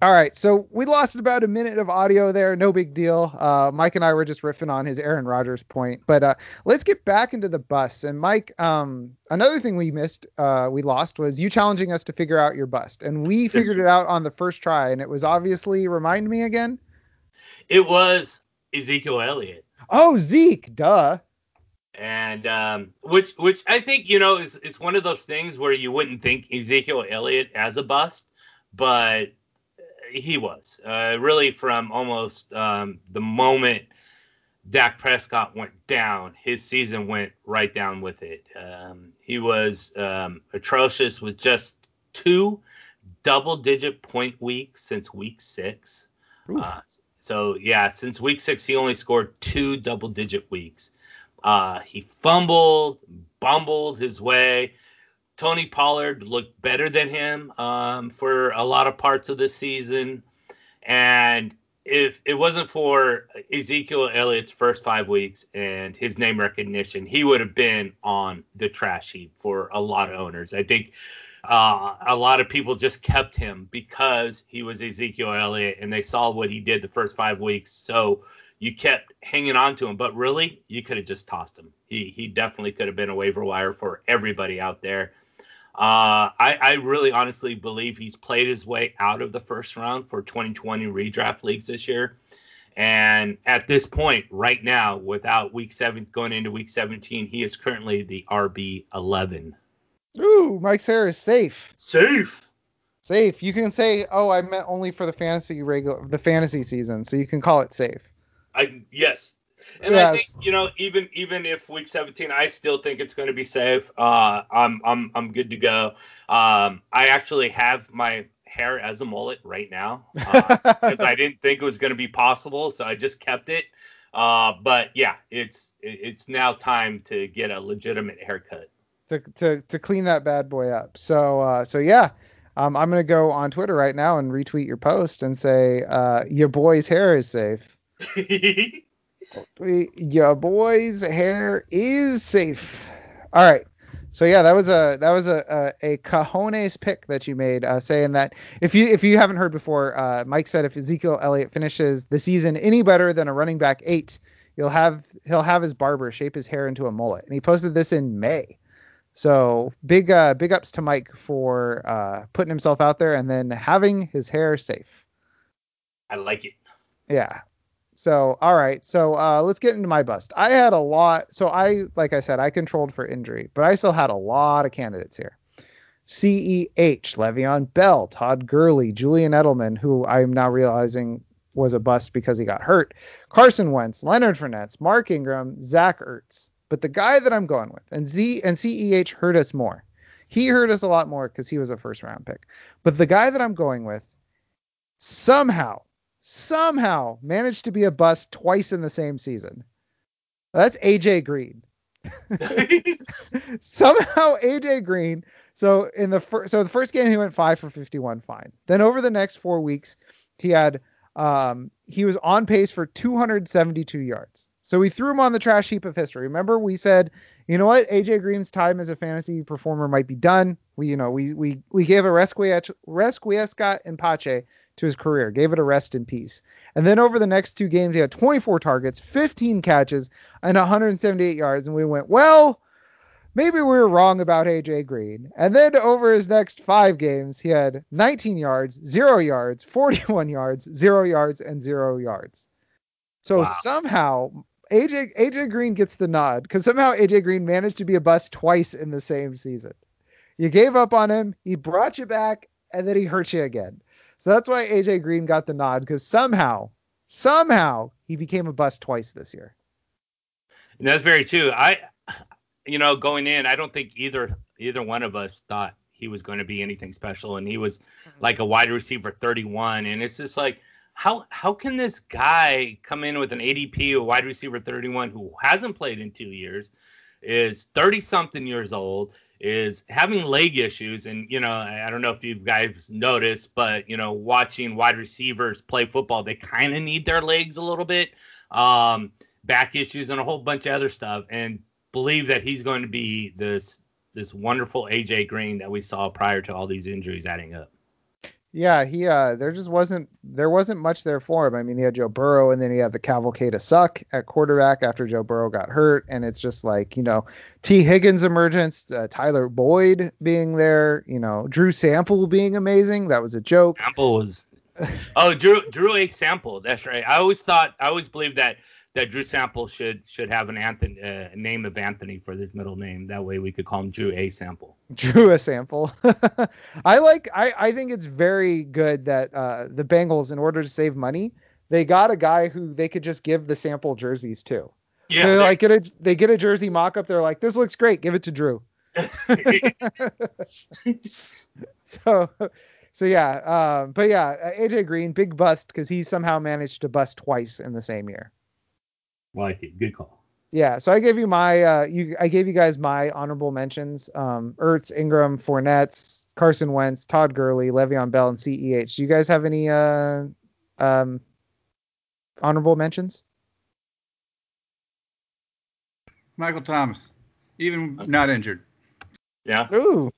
All right, so we lost about a minute of audio there. No big deal. Uh, Mike and I were just riffing on his Aaron Rodgers point, but uh, let's get back into the bust. And Mike, um, another thing we missed, uh, we lost was you challenging us to figure out your bust, and we figured it out on the first try, and it was obviously remind me again. It was Ezekiel Elliott. Oh, Zeke, duh. and um, which which I think you know is is one of those things where you wouldn't think Ezekiel Elliott as a bust, but he was uh, really from almost um, the moment Dak Prescott went down, his season went right down with it. Um, he was um, atrocious with just two double-digit point weeks since week six. Uh, so yeah, since week six, he only scored two double-digit weeks. Uh, he fumbled, bumbled his way. Tony Pollard looked better than him um, for a lot of parts of the season. And if it wasn't for Ezekiel Elliott's first five weeks and his name recognition, he would have been on the trash heap for a lot of owners. I think uh, a lot of people just kept him because he was Ezekiel Elliott and they saw what he did the first five weeks. So you kept hanging on to him, but really you could have just tossed him. He he definitely could have been a waiver wire for everybody out there. Uh, I, I really honestly believe he's played his way out of the first round for 2020 redraft leagues this year. And at this point, right now, without week seven going into week 17, he is currently the RB 11. Ooh, Mike's hair is safe. Safe. Safe. You can say, "Oh, I meant only for the fantasy regular the fantasy season," so you can call it safe. I yes. And I think you know even even if week 17, I still think it's going to be safe. Uh, I'm I'm I'm good to go. Um, I actually have my hair as a mullet right now because I didn't think it was going to be possible, so I just kept it. Uh, but yeah, it's it's now time to get a legitimate haircut. to, to to clean that bad boy up. So uh, so yeah, um, I'm gonna go on Twitter right now and retweet your post and say uh, your boy's hair is safe. We- Your boy's hair is safe. All right. So yeah, that was a that was a a, a cojones pick that you made, uh, saying that if you if you haven't heard before, uh, Mike said if Ezekiel Elliott finishes the season any better than a running back eight, he'll have he'll have his barber shape his hair into a mullet, and he posted this in May. So big uh, big ups to Mike for uh, putting himself out there and then having his hair safe. I like it. Yeah. So all right. So uh, let's get into my bust. I had a lot. So I like I said I controlled for injury, but I still had a lot of candidates here. CEH, Le'Veon Bell, Todd Gurley, Julian Edelman, who I'm now realizing was a bust because he got hurt. Carson Wentz, Leonard Fournette, Mark Ingram, Zach Ertz. But the guy that I'm going with, and Z and CEH hurt us more. He hurt us a lot more because he was a first round pick. But the guy that I'm going with somehow, somehow managed to be a bust twice in the same season. That's AJ Green. somehow AJ Green. So in the first, so the first game he went five for 51, fine. Then over the next four weeks, he had um he was on pace for 272 yards. So we threw him on the trash heap of history. Remember we said, you know what, AJ Green's time as a fantasy performer might be done. We you know we we we gave a Requiescat and Pace to his career. Gave it a rest in peace. And then over the next two games, he had 24 targets, 15 catches, and 178 yards. And we went, well, maybe we were wrong about AJ Green. And then over his next five games, he had 19 yards, zero yards, 41 yards, zero yards, and zero yards. So Wow. somehow AJ AJ Green gets the nod because somehow AJ Green managed to be a bust twice in the same season. You gave up on him, he brought you back, and then he hurt you again. So that's why AJ Green got the nod because somehow, somehow he became a bust twice this year. And that's very true. I, you know, going in, I don't think either either one of us thought he was going to be anything special, and he was mm-hmm. like a wide receiver 31, and it's just like. How, how can this guy come in with an ADP, a wide receiver 31, who hasn't played in two years, is 30 something years old, is having leg issues, and you know I don't know if you guys noticed, but you know watching wide receivers play football, they kind of need their legs a little bit. Um, back issues and a whole bunch of other stuff and believe that he's going to be this this wonderful AJ Green that we saw prior to all these injuries adding up. Yeah, he uh there just wasn't there wasn't much there for him. I mean, he had Joe Burrow and then he had the cavalcade of suck at quarterback after Joe Burrow got hurt and it's just like, you know, Tee Higgins emergence, uh, Tyler Boyd being there, you know, Drew Sample being amazing. That was a joke. Sample was Oh, Drew Drew A Sample, that's right. I always thought I always believed that that Drew Sample should should have an Anthony uh, name of Anthony for his middle name. That way we could call him Drew A Sample. Drew a sample. I like I, I think it's very good that uh the Bengals in order to save money, they got a guy who they could just give the sample jerseys to. Yeah, they they- like get a they get a jersey mock up, they're like, This looks great, give it to Drew. so so yeah, um but yeah, AJ Green, big bust because he somehow managed to bust twice in the same year. Like it. Good call. Yeah, so I gave you my uh you I gave you guys my honorable mentions. Um Ertz, Ingram, Fournette, Carson Wentz, Todd Gurley, Le'Veon Bell, and CEH. Do you guys have any uh um honorable mentions? Michael Thomas, even not injured. Yeah. Ooh.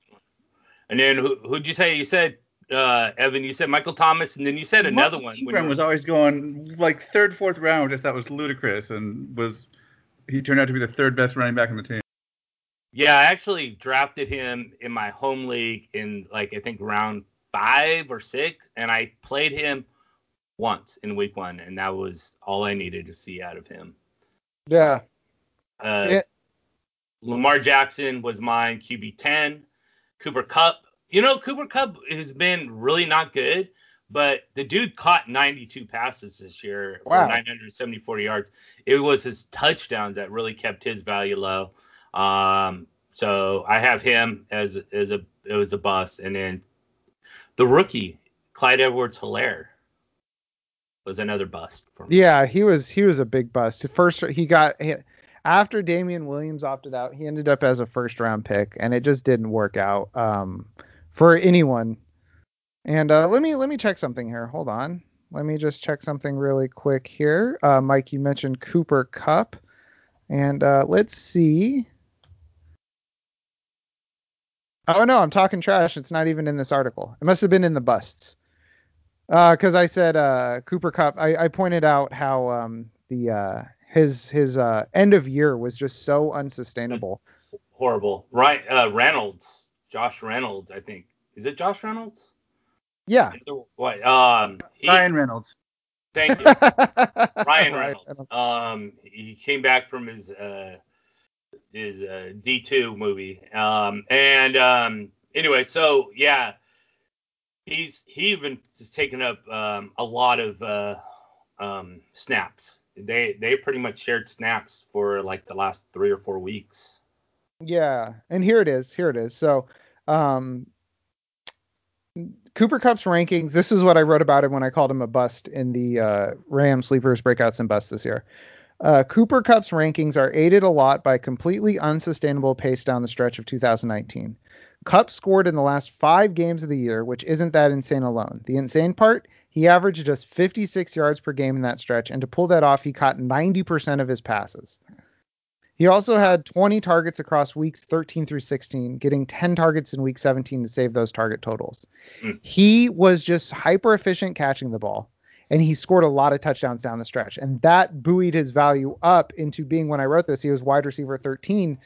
And then who who'd you say? You said uh, Evan. You said Michael Thomas, and then you said another Mark one. when Ingram you- was always going like third, fourth round, which I thought was ludicrous, and was he turned out to be the third best running back on the team. Yeah, I actually drafted him in my home league in like I think round five or six, and I played him once in week one, and that was all I needed to see out of him. Yeah. Uh, Yeah. Lamar Jackson was mine, QB 10. Cooper Kupp. You know, Cooper Kupp has been really not good, but the dude caught 92 passes this year Wow. for 974 yards. It was his touchdowns that really kept his value low. Um, so I have him as as a it was a bust, and then the rookie Clyde Edwards-Hilaire was another bust for me. Yeah, he was he was a big bust. First he got he, after Damien Williams opted out, he ended up as a first round pick and it just didn't work out um for anyone. And uh let me let me check something here. Hold on. Let me just check something really quick here. Uh Mike, you mentioned Cooper Kupp. And uh let's see. Oh no, I'm talking trash. It's not even in this article. It must have been in the busts because I said uh, Cooper Kupp. I, I pointed out how um, the uh, his his uh, end of year was just so unsustainable. Horrible. Right, uh, Reynolds, Josh Reynolds, I think. Is it Josh Reynolds? Yeah. What? Um, he, Ryan Reynolds. Thank you, Ryan Reynolds. Um, he came back from his uh, his uh, D2 movie. Um, and um, anyway, so yeah, he's he even has taken up um, a lot of uh, um, snaps. They they pretty much shared snaps for like the last three or four weeks. Yeah, and here it is. Here it is. So, um, Cooper Kupp's rankings. This is what I wrote about him when I called him a bust in the uh, Ram Sleepers breakouts and busts this year. Uh, Cooper Kupp's rankings are aided a lot by completely unsustainable pace down the stretch of 2019. Kupp scored in the last five games of the year, which isn't that insane alone. The insane part, he averaged just 56 yards per game in that stretch, and to pull that off, he caught 90% of his passes. He also had 20 targets across weeks 13 through 16, getting 10 targets in week 17 to save those target totals. Mm. He was just hyper efficient catching the ball, and he scored a lot of touchdowns down the stretch. And that buoyed his value up into being, when I wrote this, he was wide receiver 13,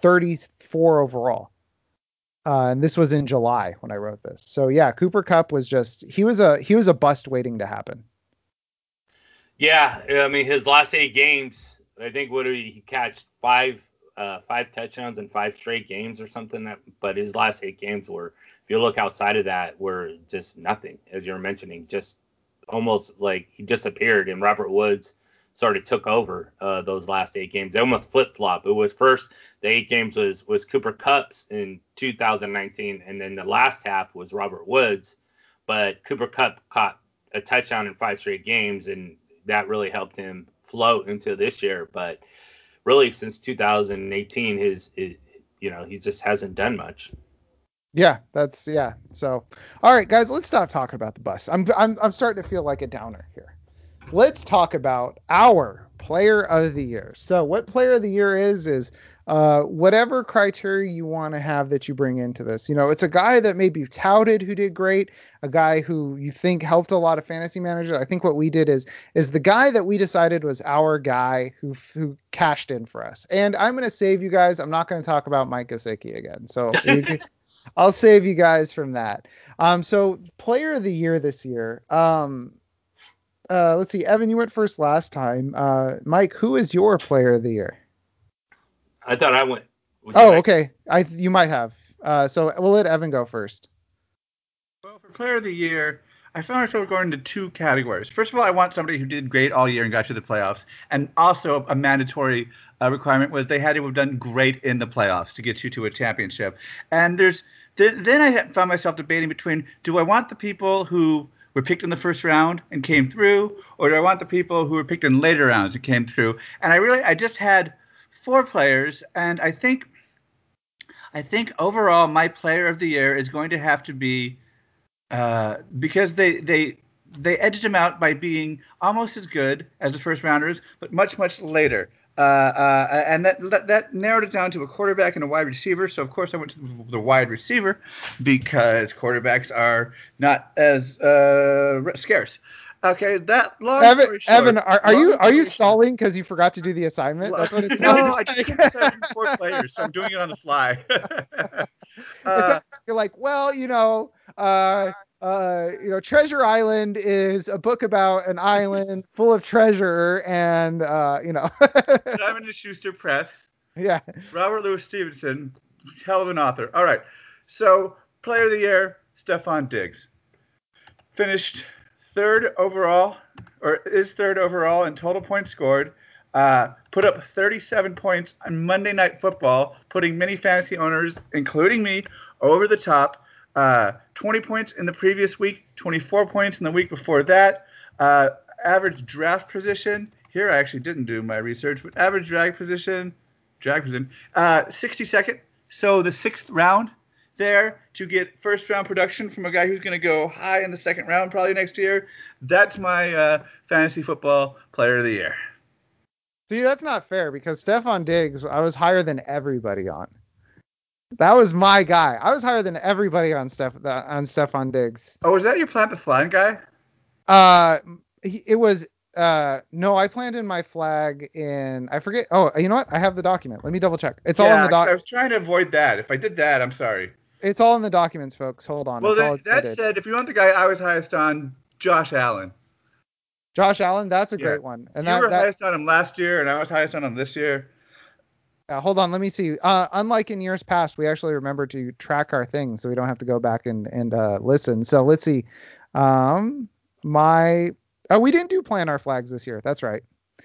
34 overall. Uh, and this was in July when I wrote this. So yeah, Cooper Kupp was just he was a he was a bust waiting to happen. Yeah, I mean his last eight games, I think what he, he catch five uh, five touchdowns in five straight games or something. That, but his last eight games were, if you look outside of that, were just nothing, as you're mentioning, just almost like he disappeared. And Robert Woods sort of took over uh, those last eight games. They almost flip flop. It was first the eight games was was Cooper Kupps in 2019, and then the last half was Robert Woods. But Cooper Kupp caught a touchdown in five straight games, and that really helped him float into this year. But really, since 2018, his, his you know he just hasn't done much. Yeah, that's yeah. So, all right, guys, let's stop talking about the bus. I'm I'm I'm starting to feel like a downer here. Let's talk about our player of the year. So, what player of the year is is uh, whatever criteria you want to have that you bring into this. You know, it's a guy that maybe touted who did great, a guy who you think helped a lot of fantasy managers. I think what we did is is the guy that we decided was our guy who who cashed in for us. And I'm going to save you guys. I'm not going to talk about Mike Gesicki again. So I'll save you guys from that. Um, so player of the year this year. Um, uh, let's see, Evan, you went first last time. Uh, Mike, who is your player of the year? I thought I went. Oh, okay. I you might have. Uh, so we'll let Evan go first. Well, for player of the year, I found myself going into two categories. First of all, I want somebody who did great all year and got to the playoffs, and also a mandatory uh, requirement was they had to have done great in the playoffs to get you to a championship. And there's then, then I found myself debating between do I want the people who were picked in the first round and came through, or do I want the people who were picked in later rounds and came through? And I really I just had four players, and I think I think overall my player of the year is going to have to be uh, because they they they edged him out by being almost as good as the first rounders, but much much later. Uh, uh, and that, that, that narrowed it down to a quarterback and a wide receiver. So of course I went to the wide receiver because quarterbacks are not as uh, scarce. Okay, that long Evan, short, Evan, are, are you are you stalling because you forgot to do the assignment? That's what it no, sounds I like. just couldn't decide between four players, so I'm doing it on the fly. Uh, like you're like, well, you know, uh, uh, you know, Treasure Island is a book about an island full of treasure, and uh, you know, Simon and Schuster Press, yeah. Robert Louis Stevenson, hell of an author. All right, so player of the year, Stefon Diggs, finished third overall, or is third overall in total points scored. Uh, put up 37 points on Monday Night Football, putting many fantasy owners, including me, over the top. Uh, 20 points in the previous week, 24 points in the week before that. Uh, average draft position. Here I actually didn't do my research, but average drag position, drag position, uh, 62nd. So the sixth round there to get first round production from a guy who's going to go high in the second round probably next year. That's my uh, fantasy football player of the year. See, that's not fair because Stefon Diggs, I was higher than everybody on. That was my guy. I was higher than everybody on Steph on Stefon Diggs. Oh, was that your plant the flying guy? Uh, he, it was. Uh, no, I planned in my flag in. I forget. Oh, you know what? I have the document. Let me double check. It's all in the doc. I was trying to avoid that. If I did that, I'm sorry. It's all in the documents, folks. Hold on. Well, that, that said, if you want the guy I was highest on, Josh Allen. Josh Allen, that's a Yeah. great one. And you that, were that highest on him last year, and I was highest on him this year. uh, hold on, let me see. Uh, unlike in years past, we actually remember to track our things, so we don't have to go back and and uh, listen. So let's see. Um, my oh, we didn't do plan our flags this year. That's right.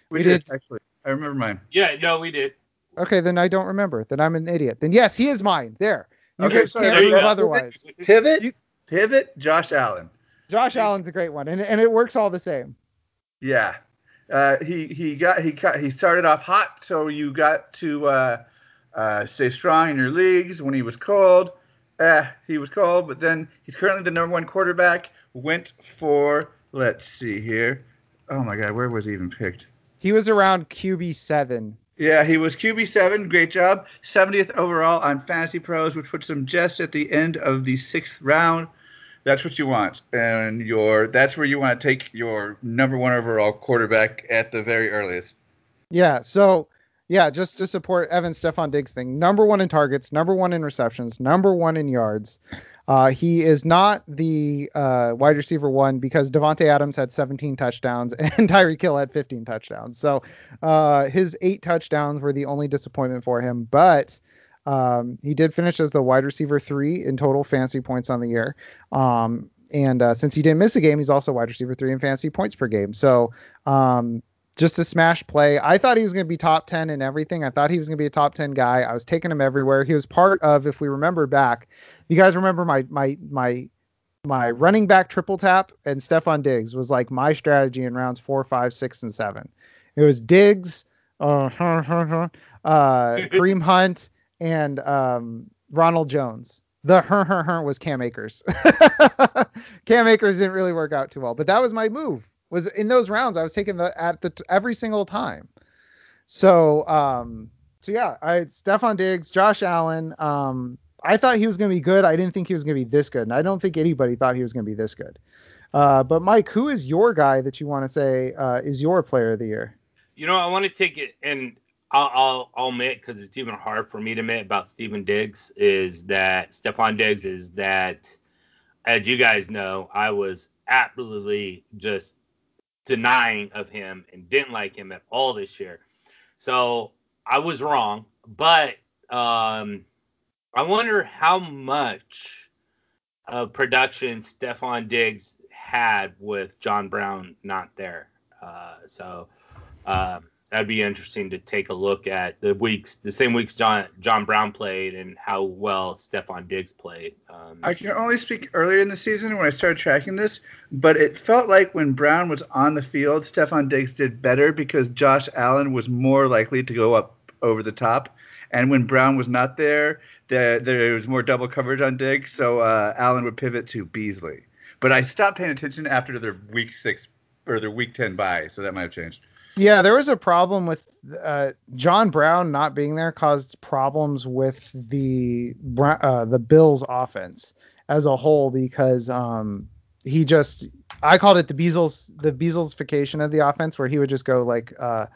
We, We did, did. actually. I remember mine. Yeah, no, we did. Okay, then I don't remember. Then I'm an idiot. Then yes, he is mine. There. You Okay, guys so can't prove otherwise. Pivot, You- pivot, Josh Allen. Josh Allen's a great one, and and it works all the same. Yeah. Uh, he he got he got he started off hot, so you got to uh, uh, stay strong in your leagues when he was cold. Eh, he was cold, but then he's currently the number one quarterback. Went for let's see here. Oh my God, where was he even picked? He was around QB seven Yeah, he was QB7. Great job. 70th overall on Fantasy Pros, which puts him just at the end of the sixth round. That's what you want, and your that's where you want to take your number one overall quarterback at the very earliest. Yeah. So yeah, just to support Evan Stefon Diggs thing. Number one in targets, number one in receptions, number one in yards. Uh, he is not the uh, wide receiver one because Davante Adams had 17 touchdowns and Tyreek Hill had 15 touchdowns. So uh, his eight touchdowns were the only disappointment for him. But um, he did finish as the wide receiver three in total fantasy points on the year. Um, and uh, since he didn't miss a game, he's also wide receiver three in fantasy points per game. So um, just a smash play. I thought he was going to be top 10 in everything. I thought he was going to be a top 10 guy. I was taking him everywhere. He was part of, if we remember back, you guys remember my my my my running back triple tap and Stefon Diggs was like my strategy in rounds four, five, six, and seven. It was Diggs, uh, uh, Kareem Hunt, and um, Ronald Jones. The her her her was Cam Akers. Cam Akers didn't really work out too well, but that was my move. Was in those rounds I was taking the at the every single time. So um so yeah, I Stefon Diggs, Josh Allen. Um, I thought he was going to be good. I didn't think he was going to be this good, and I don't think anybody thought he was going to be this good. Uh, but Mike, who is your guy that you want to say uh, is your player of the year? You know, I want to take it, and I'll I'll, I'll admit because it's even hard for me to admit about Stephen Diggs is that Stefon Diggs is that, as you guys know, I was absolutely just denying of him and didn't like him at all this year. So I was wrong, but um, I wonder how much of production Stefon Diggs had with John Brown not there. Uh, so um, that'd be interesting to take a look at the weeks, the same weeks John John Brown played, and how well Stefon Diggs played. Um, I can only speak earlier in the season when I started tracking this, but it felt like when Brown was on the field, Stefon Diggs did better because Josh Allen was more likely to go up over the top. And when Brown was not there, the, there was more double coverage on Diggs, so uh, Allen would pivot to Beasley. But I stopped paying attention after their week six or their week ten bye, so that might have changed. Yeah, there was a problem with uh, John Brown not being there caused problems with the uh, the Bills offense as a whole because um, he just I called it the Beasles the Beaslesification of the offense where he would just go like uh,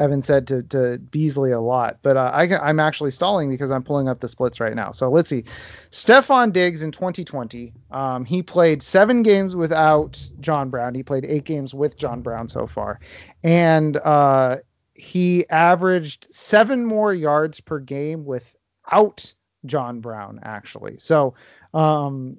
Evan said to, to Beasley a lot, but uh, I, am actually stalling because I'm pulling up the splits right now. So let's see. Stefon Diggs in 2020, um, he played seven games without John Brown. He played eight games with John Brown so far, and uh, he averaged seven more yards per game without John Brown actually. So, um,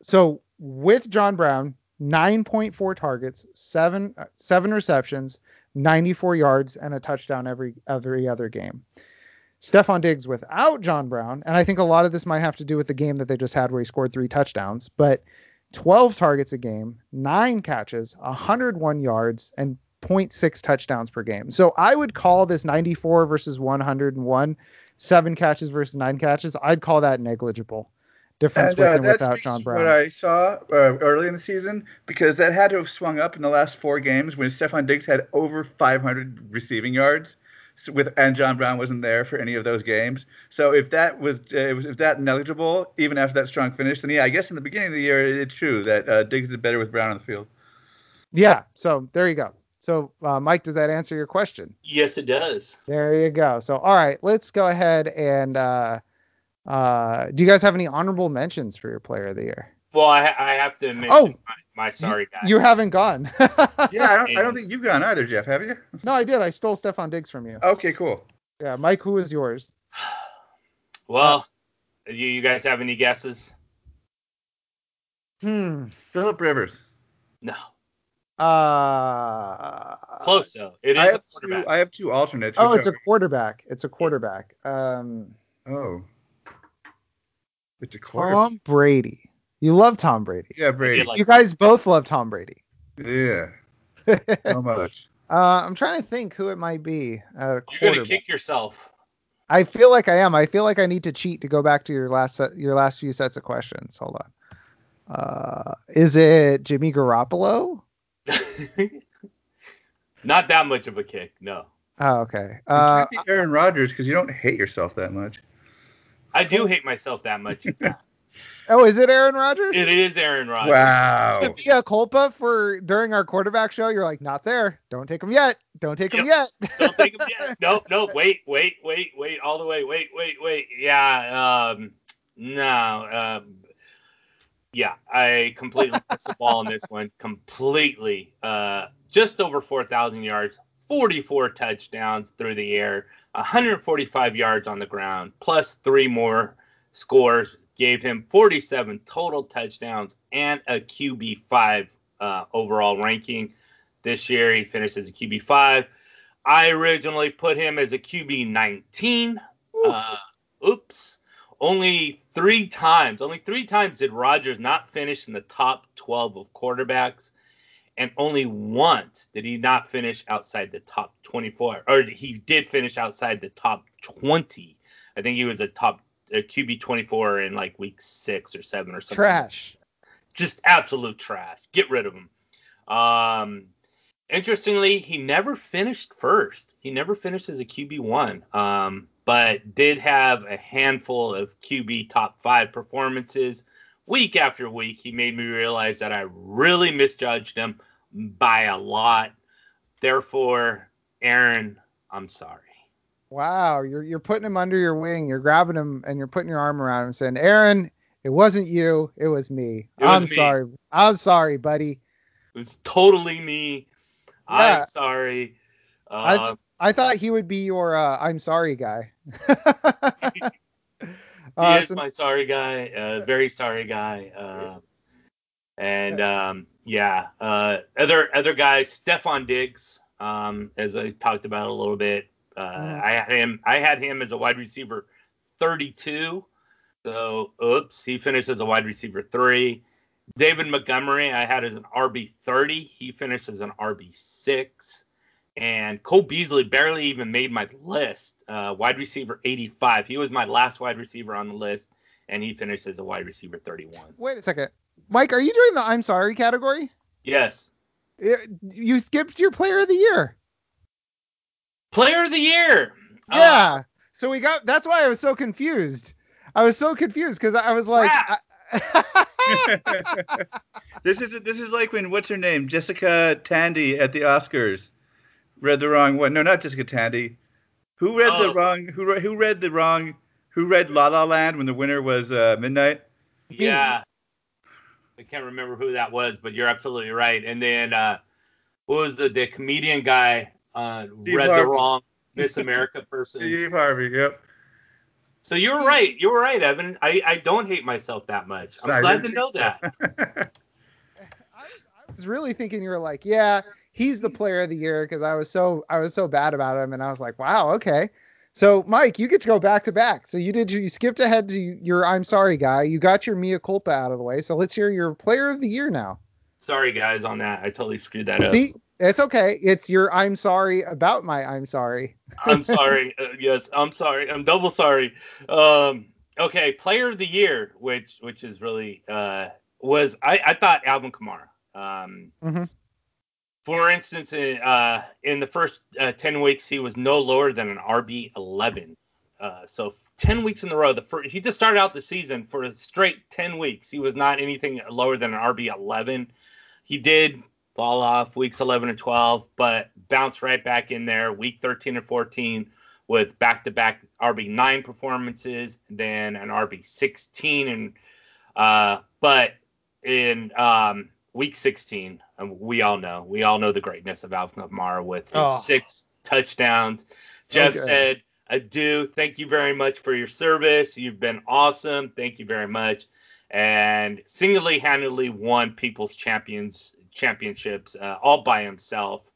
so with John Brown, 9.4 targets, seven uh, seven receptions 94 yards and a touchdown every every other game. Stefon Diggs without John Brown, and I think a lot of this might have to do with the game that they just had where he scored three touchdowns, but 12 targets a game, nine catches, 101 yards, and 0.6 touchdowns per game. So I would call this 94 versus 101, seven catches versus nine catches. I'd call that negligible difference and, uh, and without John Brown. What I saw uh, early in the season because that had to have swung up in the last four games when Stefon Diggs had over 500 receiving yards. With and John Brown wasn't there for any of those games. So if that was, uh, was if that negligible, even after that strong finish, then yeah, I guess in the beginning of the year it's true that uh, Diggs is better with Brown on the field. Yeah. So there you go. So uh, Mike, does that answer your question? Yes, it does. There you go. So all right, let's go ahead and uh, do you guys have any honorable mentions for your player of the year? Well, I, I have to mention oh, my, my sorry guy. You haven't gone. yeah, I don't, I don't think you've gone either, Jeff. Have you? No, I did. I stole Stefon Diggs from you. Okay, cool. Yeah, Mike, who is yours? Well, you, you guys have any guesses? Hmm. Philip Rivers. No. Uh, close though. It is I have Two, I have two alternates. Oh, it's a quarterback. It's a quarterback. Um. Oh. It's a Tom Brady. You love Tom Brady. Yeah, Brady. Like you guys both love Tom Brady. Yeah. How much? Uh, I'm trying to think who it might be. You're gonna kick yourself. I feel like I am. I feel like I need to cheat to go back to your last set, your last few sets of questions. Hold on. Uh, is it Jimmy Garoppolo? Not that much of a kick, no. Oh, okay. You Uh, can't be Aaron Rodgers because you don't hate yourself that much. I do hate myself that much. in fact. oh, is it Aaron Rodgers? it is Aaron Rodgers. Wow. It's be a culpa for during our quarterback show. You're like, not there. Don't take him yet. Don't take him yet. Don't take him yet. Nope, nope. Wait, wait, wait, wait. All the way. Wait, wait, wait. Yeah. Um. No. Um. Yeah, I completely missed the ball on this one. Completely. Uh. Just over 4,000 yards, 44 touchdowns through the air, 145 yards on the ground, plus three more scores gave him 47 total touchdowns and a QB five uh, overall ranking. This year he finished as a QB five. I originally put him as a QB 19. Uh, oops. Only three times, only three times did Rodgers not finish in the top 12 of quarterbacks, and only once did he not finish outside the top 24, or he did finish outside the top 20. I think he was a top a QB 24 in like week six or seven or something. Trash. Just absolute trash. Get rid of him. Um, interestingly, he never finished first. He never finished as a QB one. Um, but did have a handful of QB top five performances week after week. He made me realize that I really misjudged him by a lot. Therefore, Aaron, I'm sorry. Wow, you're you're putting him under your wing. You're grabbing him and you're putting your arm around him, saying, "Aaron, it wasn't you. It was me. It was I'm me." sorry. I'm sorry, buddy. It was totally me. Yeah. I'm sorry. I- Uh, I thought he would be your uh, I'm sorry guy." he Uh, is so- my sorry guy, uh, very sorry guy. Uh, and um, yeah, uh, other other guys, Stefon Diggs, um, as I talked about a little bit. Uh, Mhm. I had him. I had him as a wide receiver 32. So, oops, he finished as a wide receiver three. David Montgomery, I had as an RB 30. He finished as an RB six. And Cole Beasley barely even made my list. Uh, wide receiver 85. He was my last wide receiver on the list, and he finished as a wide receiver 31. Wait a second, Mike. Are you doing the I'm sorry category? Yes. You skipped your player of the year. Player of the year. Uh, Yeah. so we got. That's why I was so confused. I was so confused because I was like. I- this is this is like when what's her name Jessica Tandy at the Oscars read the wrong one. No, not Jessica Tandy. Who read Oh. the wrong? Who re- who read the wrong? Who read La La Land when the winner was uh, Midnight? Yeah. I can't remember who that was, but you're absolutely right. And then uh what was the the comedian guy uh Steve read the wrong Miss America person. Steve Harvey. Yep. So you were right. You were right, Evan. I, I don't hate myself that much. I'm I glad to know that. I, I was really thinking you were like, yeah, he's the player of the year because I was so I was so bad about him, and I was like, wow, okay. So Mike, you get to go back to back. So you did you skipped ahead to your I'm sorry guy. You got your Mia culpa out of the way. So let's hear your player of the year now. Sorry guys on that. I totally screwed that up. See, it's okay. It's your I'm sorry about my I'm sorry. I'm sorry. Uh, yes, I'm sorry. I'm double sorry. Um, okay, player of the year, which which is really uh, was I, I thought Alvin Kamara. Um, Mhm. For instance, in, uh, in the first uh, 10 weeks, he was no lower than an RB 11. Uh, so 10 weeks in a row. The first, he just started out the season for a straight 10 weeks. He was not anything lower than an RB 11. He did fall off weeks 11 and 12, but bounced right back in there week 13 and 14 with back-to-back RB9 performances, then an RB16, and uh, but in um, week 16, um, we all know, we all know the greatness of Alvin Kamara with his Oh. six touchdowns. Jeff Okay. said, "Adieu, thank you very much for your service. You've been awesome. Thank you very much." And single-handedly won People's Champions championships uh, all by himself.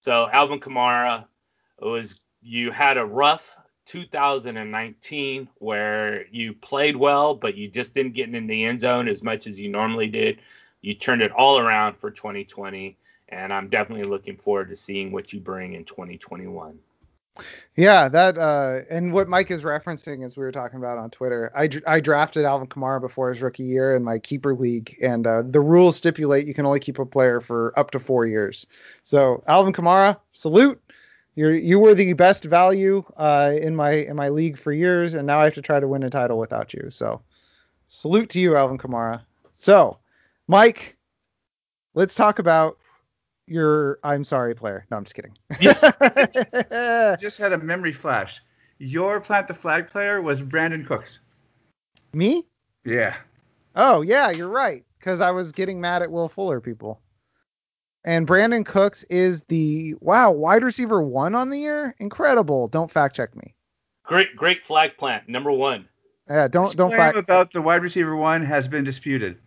So Alvin Kamara was you had a rough 2019 where you played well, but you just didn't get in the end zone as much as you normally did. You turned it all around for 2020, and I'm definitely looking forward to seeing what you bring in 2021. Yeah, that uh, and what Mike is referencing as we were talking about on Twitter. I, I drafted Alvin Kamara before his rookie year in my keeper league, and uh, the rules stipulate you can only keep a player for up to four years. So Alvin Kamara, salute. You you were the best value uh, in my in my league for years, and now I have to try to win a title without you. So, salute to you, Alvin Kamara. So, Mike, let's talk about your I'm sorry player. No, I'm just kidding. Yeah. Just had a memory flash. Your plant the flag player was Brandin Cooks. Me? Yeah. Oh yeah, you're right. Because I was getting mad at Will Fuller people. And Brandin Cooks is the wow wide receiver one on the year. Incredible. Don't fact check me. Great, great flag plant, number one. Yeah, don't This don't claim fact. about the wide receiver one has been disputed.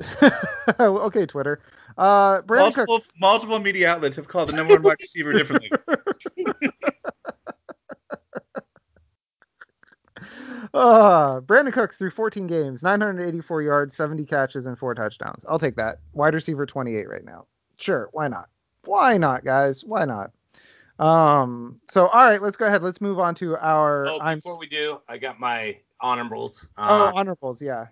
okay, Twitter. Uh, Brandon multiple Cooks. multiple media outlets have called the number one wide receiver differently. Uh, Brandin Cooks threw 14 games, 984 yards, 70 catches, and four touchdowns. I'll take that. Wide receiver 28 right now. Sure, why not? Why not, guys? Why not? Um, so all right, let's go ahead. Let's move on to our. Oh, I'm before we do, I got my honorables. oh Uh, honorables, yeah.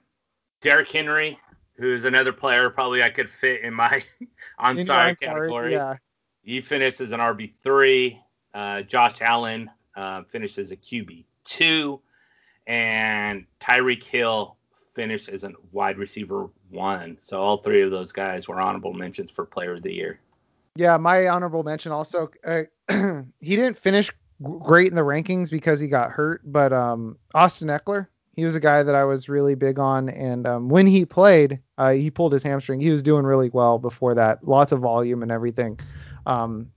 Derrick Henry, who's another player probably I could fit in my on In your sorry I'm sorry, category. Yeah. He finished as an RB three. Uh, Josh Allen uh, finished as a QB two, and Tyreek Hill finished as a wide receiver one. So all three of those guys were honorable mentions for Player of the Year. Yeah, my honorable mention also. Uh, he didn't finish great in the rankings because he got hurt, but um, Austin Ekeler, he was a guy that I was really big on, and um, when he played, uh, he pulled his hamstring. He was doing really well before that, lots of volume and everything. Um,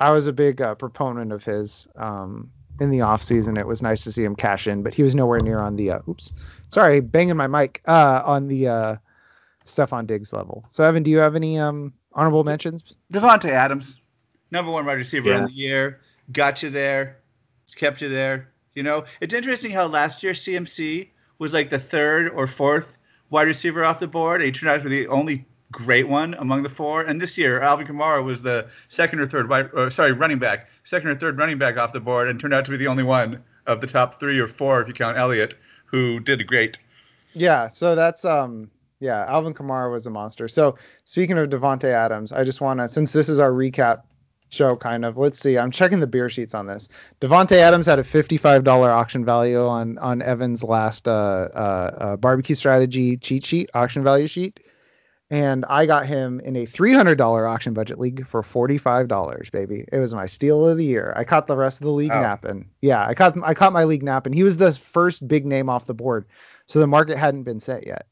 I was a big uh, proponent of his um, in the offseason. It was nice to see him cash in, but he was nowhere near on the. Uh, oops, sorry, banging my mic. Uh, on the uh, Stefon Diggs level. So Evan, do you have any um honorable mentions? Davante Adams, number one wide receiver Yeah. in the year, got you there, kept you there. You know, it's interesting how last year CMC was like the third or fourth wide receiver off the board. He turned out to be the only great one among the four. And this year, Alvin Kamara was the second or third wide, or sorry, running back, second or third running back off the board, and turned out to be the only one of the top three or four, if you count Elliott, who did great. Yeah, so that's um yeah, Alvin Kamara was a monster. So speaking of Davante Adams, I just want to since this is our recap show kind of, let's see. I'm checking the beer sheets on this. Davante Adams had a $55 auction value on on Evan's last uh, uh, uh barbecue strategy cheat sheet, auction value sheet. And I got him in a $300 auction budget league for $45, baby. It was my steal of the year. I caught the rest of the league Wow. napping. Yeah, I caught I caught my league napping. He was the first big name off the board. So the market hadn't been set yet.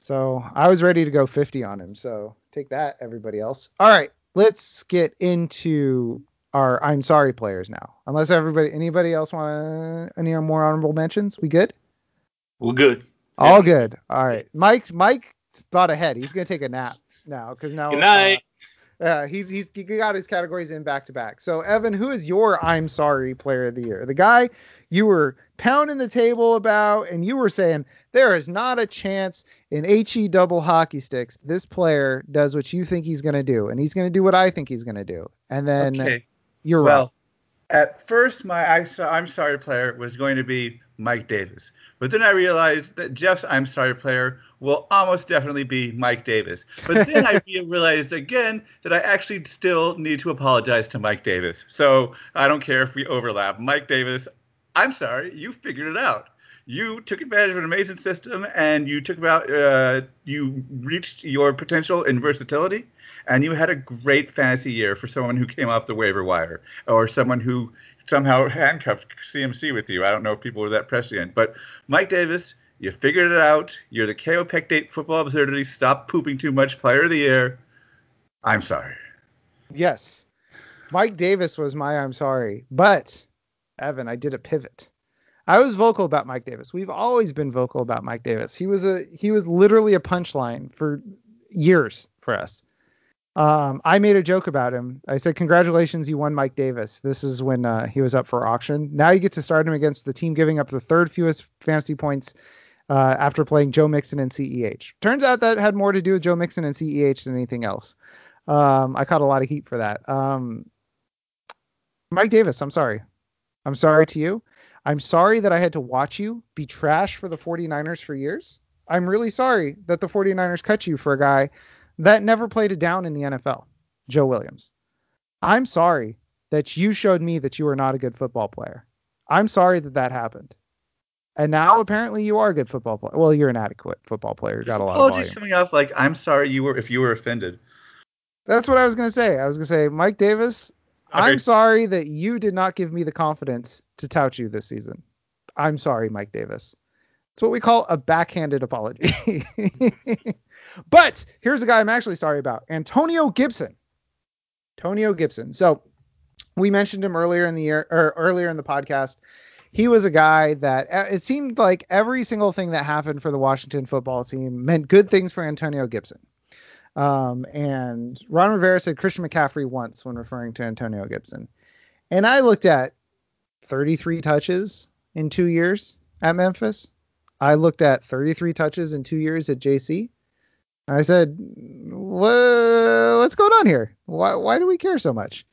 So I was ready to go 50 on him. So take that, everybody else. All right, let's get into our I'm sorry players now. Unless everybody, anybody else want any more honorable mentions? We good? Well, good. All good. All right. Mike, Mike thought ahead. He's gonna take a nap now because now. Good night. Uh, yeah, he's he's he got his categories in back to back. So Evan, who is your I'm sorry player of the year? The guy you were pounding the table about, and you were saying there is not a chance in he double hockey sticks this player does what you think he's gonna do, and he's gonna do what I think he's gonna do, and then okay. you're right. well, at first, my I, I'm sorry player was going to be Mike Davis. But then I realized that Jeff's I'm sorry player will almost definitely be Mike Davis. But then I realized again that I actually still need to apologize to Mike Davis. So I don't care if we overlap. Mike Davis, I'm sorry, you figured it out. You took advantage of an amazing system and you took about uh, you reached your potential in versatility and you had a great fantasy year for someone who came off the waiver wire or someone who somehow handcuffed CMC with you. I don't know if people were that prescient, but Mike Davis, you figured it out. You're the Kaopectate Football Absurdity. Stop pooping too much. Player of the year. I'm sorry. Yes. Mike Davis was my I'm sorry. But Evan, I did a pivot. I was vocal about Mike Davis. We've always been vocal about Mike Davis. He was a he was literally a punchline for years for us. Um, I made a joke about him. I said, "Congratulations, you won Mike Davis." This is when uh, he was up for auction. Now you get to start him against the team giving up the third fewest fantasy points uh, after playing Joe Mixon and CEH. Turns out that had more to do with Joe Mixon and CEH than anything else. Um, I caught a lot of heat for that. Um, Mike Davis, I'm sorry. I'm sorry to you. I'm sorry that I had to watch you be trash for the 49ers for years. I'm really sorry that the 49ers cut you for a guy that never played a down in the NFL, Joe Williams. I'm sorry that you showed me that you were not a good football player. I'm sorry that that happened. And now apparently you are a good football player. Well, you're an adequate football player. You got a lot of Apologies coming off like I'm sorry you were if you were offended. That's what I was gonna say. I was gonna say, Mike Davis, I'm sorry that you did not give me the confidence to tout you this season. I'm sorry, Mike Davis. It's what we call a backhanded apology. but here's a guy I'm actually sorry about Antonio Gibson. Antonio Gibson. So we mentioned him earlier in the year or earlier in the podcast. He was a guy that uh, it seemed like every single thing that happened for the Washington football team meant good things for Antonio Gibson. Um, and Ron Rivera said Christian McCaffrey once when referring to Antonio Gibson. And I looked at 33 touches in two years at Memphis. I looked at 33 touches in two years at JC. I said, what's going on here? Why, why do we care so much?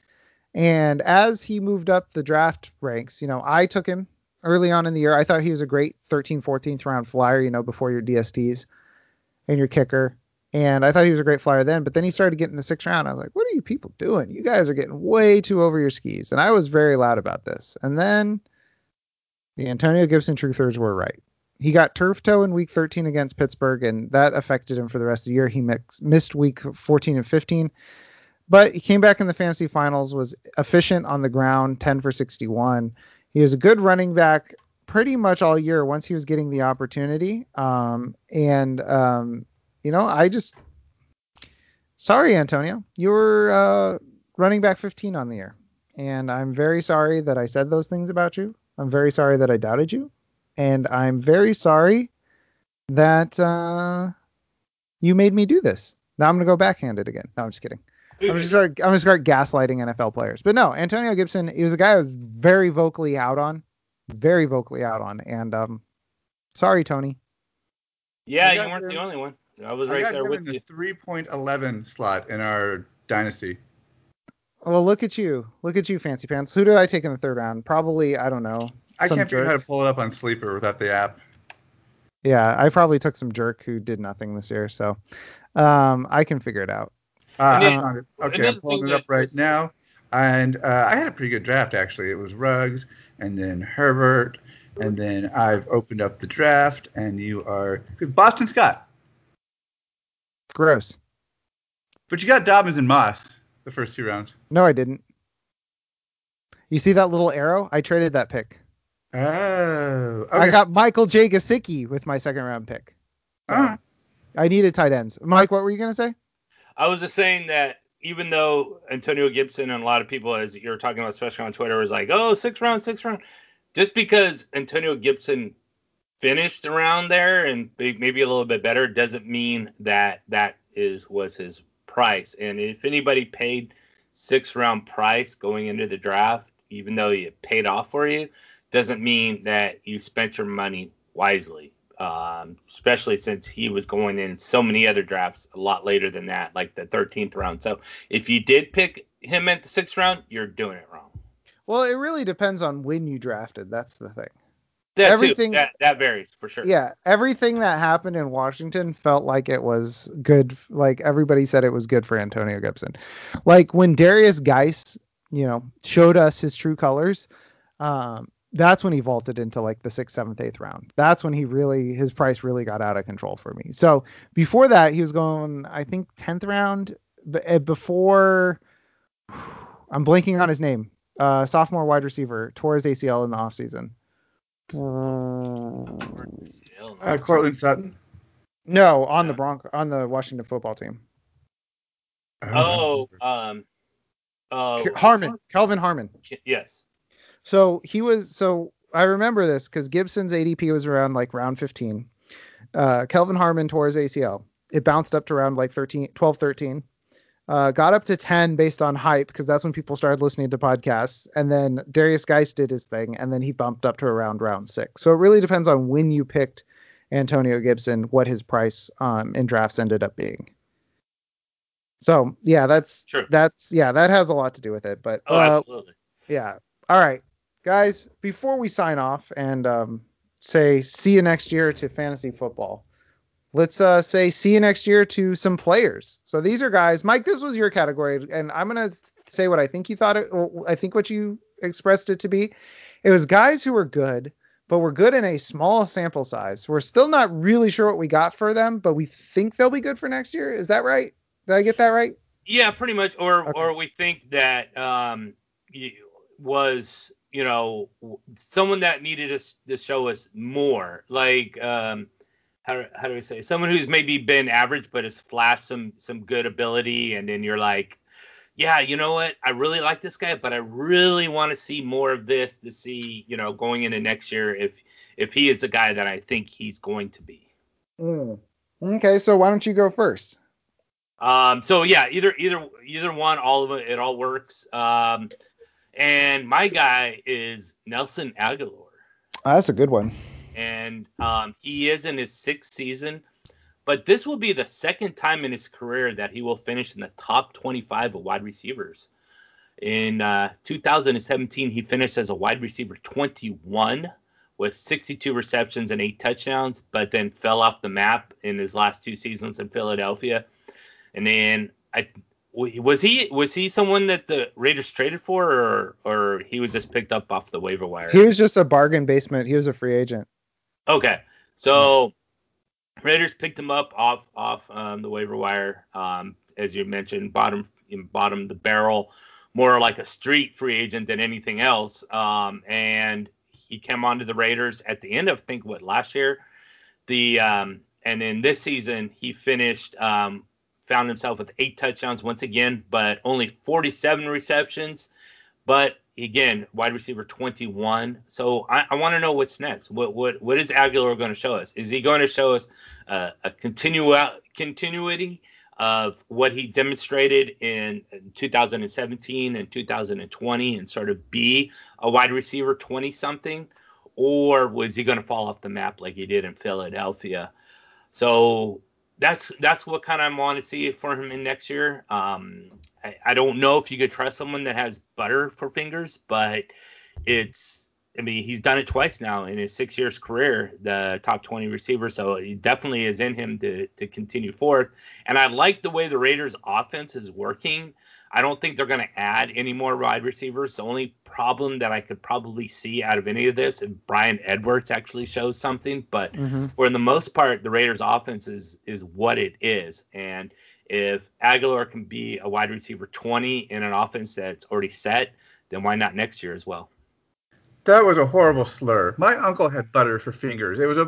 And as he moved up the draft ranks, you know, I took him early on in the year. I thought he was a great 13, 14th round flyer, you know, before your DSTs and your kicker. And I thought he was a great flyer then, but then he started getting the sixth round. I was like, what are you people doing? You guys are getting way too over your skis. And I was very loud about this. And then the Antonio Gibson truthers were right. He got turf toe in week 13 against Pittsburgh, and that affected him for the rest of the year. He mix, missed week 14 and 15, but he came back in the fantasy finals, was efficient on the ground, 10 for 61. He was a good running back pretty much all year once he was getting the opportunity. Um, and, um, you know, I just, sorry, Antonio, you were uh, running back 15 on the year. And I'm very sorry that I said those things about you. I'm very sorry that I doubted you. And I'm very sorry that uh, you made me do this. Now I'm going to go backhanded again. No, I'm just kidding. I'm going to start, I'm going to start gaslighting NFL players. But no, Antonio Gibson, he was a guy I was very vocally out on. Very vocally out on. And um, sorry, Tony. Yeah, you weren't the only one. I was I right got there him with in the you. 3.11 slot in our dynasty. Well, look at you. Look at you, Fancy Pants. Who did I take in the third round? Probably, I don't know. I some can't figure out how to pull it up on Sleeper without the app. Yeah, I probably took some jerk who did nothing this year. So um, I can figure it out. Uh, And I then- found it. Okay, I'm pulling it up right was- now. And uh, I had a pretty good draft actually. It was Ruggs and then Herbert, and then I've opened up the draft, and you are Boston Scott. Gross. But you got Dobbins and Moss the first two rounds. No, I didn't. You see that little arrow? I traded that pick. Oh, okay. I got Michael J. Gesicki with my second round pick. All ah. right. I needed tight ends. Mike, what were you gonna say? I was just saying that even though Antonio Gibson and a lot of people, as you're talking about, especially on Twitter, was like, oh, six round, six round, just because Antonio Gibson finished around there and maybe a little bit better doesn't mean that that is was his price. And if anybody paid six round price going into the draft, even though it paid off for you, doesn't mean that you spent your money wisely. Um, especially since he was going in so many other drafts a lot later than that, like the 13th round. So if you did pick him at the sixth round, you're doing it wrong. Well, it really depends on when you drafted. That's the thing. That Everything- that, that varies for sure. Yeah, everything that happened in Washington felt like it was good. Like everybody said it was good for Antonio Gibson. Like when Derrius Guice, you know, showed us his true colors, um, that's when he vaulted into like the sixth, seventh, eighth round. That's when he really his price really got out of control for me. So before that, he was going, I think, tenth round. b- uh, Before I'm blanking on his name. Uh, sophomore wide receiver tore his ACL in the offseason. Uh, Courtland Sutton. No, on the Bronco on the Washington football team. Oh, um, oh, Harmon, Kelvin Harmon. Yes. So he was so I remember this because Gibson's ADP was around like round 15. Uh, Kelvin Harmon tore his ACL. It bounced up to around like 13, 12, 13. Uh, got up to 10 based on hype because that's when people started listening to podcasts. And then Derrius Guice did his thing, and then he bumped up to around round six. So it really depends on when you picked Antonio Gibson, what his price um, in drafts ended up being. So yeah, that's True. that's yeah, that has a lot to do with it. But Oh, uh, absolutely. yeah. All right, guys. Before we sign off and um, say see you next year to fantasy football, let's uh, say see you next year to some players. So these are guys. Mike, this was your category, and I'm gonna say what I think you thought it. I think what you expressed it to be. It was guys who were good, but we're good in a small sample size. We're still not really sure what we got for them, but we think they'll be good for next year. Is that right? Did I get that right? Yeah, pretty much. Or okay. or we think that um was you know someone that needed us to show us more, like um how how do we say someone who's maybe been average but has flashed some some good ability, and then you're like, yeah, you know what? I really like this guy, but I really want to see more of this to see, you know, going into next year if if he is the guy that I think he's going to be. Mm. Okay, so why don't you go first? Um, so yeah, either either either one, all of it, it all works. Um, and my guy is Nelson Agholor. Oh, that's a good one. And um, he is in his sixth season, but this will be the second time in his career that he will finish in the top 25 of wide receivers. In uh, 2017, he finished as a wide receiver 21 with 62 receptions and eight touchdowns, but then fell off the map in his last two seasons in Philadelphia. And then I was he was he someone that the Raiders traded for, or or he was just picked up off the waiver wire? He was just a bargain basement. He was a free agent. Okay, so Raiders picked him up off off um, the waiver wire, um, as you mentioned, bottom bottom the barrel, more like a street free agent than anything else. Um, and he came onto the Raiders at the end of I think what last year, the um, and then this season he finished um, found himself with eight touchdowns once again, but only 47 receptions. But again, wide receiver 21. So I, I want to know what's next. What what what is Agholor going to show us? Is he going to show us uh, a continua, continuity of what he demonstrated in 2017 and 2020 and sort of be a wide receiver 20 something, or was he going to fall off the map like he did in Philadelphia? So that's that's what kind of I want to see for him in next year. Um, I, I, don't know if you could trust someone that has butter for fingers, but it's I mean he's done it twice now in his six years career, the top 20 receiver. So he definitely is in him to to continue forth. And I like the way the Raiders offense is working. I don't think they're going to add any more wide receivers. The only problem that I could probably see out of any of this, and Bryan Edwards actually shows something, but mm-hmm. for the most part, the Raiders' offense is is what it is, and if Agholor can be a wide receiver 20 in an offense that's already set, then why not next year as well? That was a horrible slur. My uncle had butter for fingers. It was a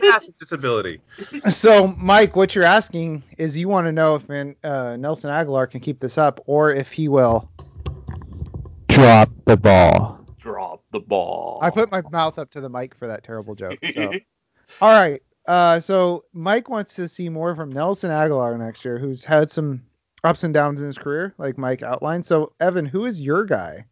massive disability. So, Mike, what you're asking is you want to know if uh, Nelson Agholor can keep this up or if he will drop the ball. Drop the ball. I put my mouth up to the mic for that terrible joke. So. All right. Uh, so Mike wants to see more from Nelson Agholor next year, who's had some ups and downs in his career, like Mike outlined. So, Evan, who is your guy?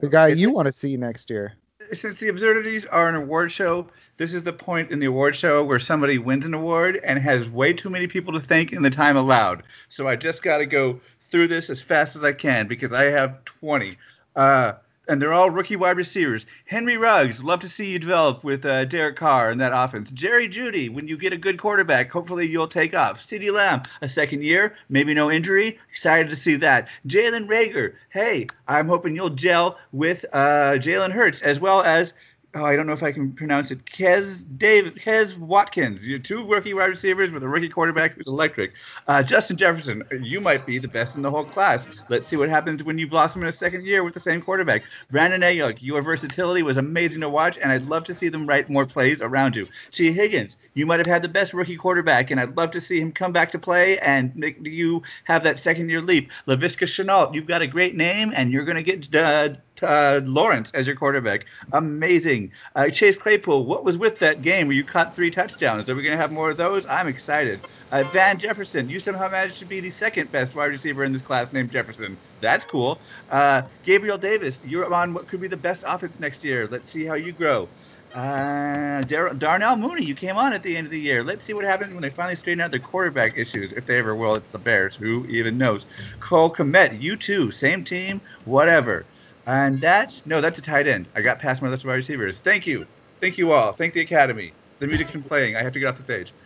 The guy you want to see next year. Since the absurdities are an award show, this is the point in the award show where somebody wins an award and has way too many people to thank in the time allowed. So I just got to go through this as fast as I can because I have 20. Uh, and they're all rookie wide receivers. Henry Ruggs, love to see you develop with uh, Derek Carr and that offense. Jerry Jeudy, when you get a good quarterback, hopefully you'll take off. CeeDee Lamb, a second year, maybe no injury. Excited to see that. Jalen Reagor, hey, I'm hoping you'll gel with uh, Jalen Hurts as well as oh, I don't know if I can pronounce it. Quez Dave Quez Watkins. You're two rookie wide receivers with a rookie quarterback who's electric. Uh, Justin Jefferson, you might be the best in the whole class. Let's see what happens when you blossom in a second year with the same quarterback. Brandon Aiyuk, your versatility was amazing to watch, and I'd love to see them write more plays around you. Tee Higgins, you might have had the best rookie quarterback, and I'd love to see him come back to play and make you have that second year leap. Laviska Shenault, you've got a great name, and you're going to get uh, uh, Lawrence as your quarterback. Amazing. Uh, Chase Claypool, what was with that game where you caught three touchdowns? Are we going to have more of those? I'm excited. Uh, Van Jefferson, you somehow managed to be the second best wide receiver in this class named Jefferson. That's cool. Uh, Gabriel Davis, you're on what could be the best offense next year. Let's see how you grow. Uh, Dar- Darnell Mooney, you came on at the end of the year. Let's see what happens when they finally straighten out their quarterback issues, if they ever will. It's the Bears. Who even knows? Cole Kmet, you too, same team, whatever. And that's no, that's a tight end. I got past my list of wide receivers. Thank you, thank you all. Thank the Academy. The music's been playing. I have to get off the stage.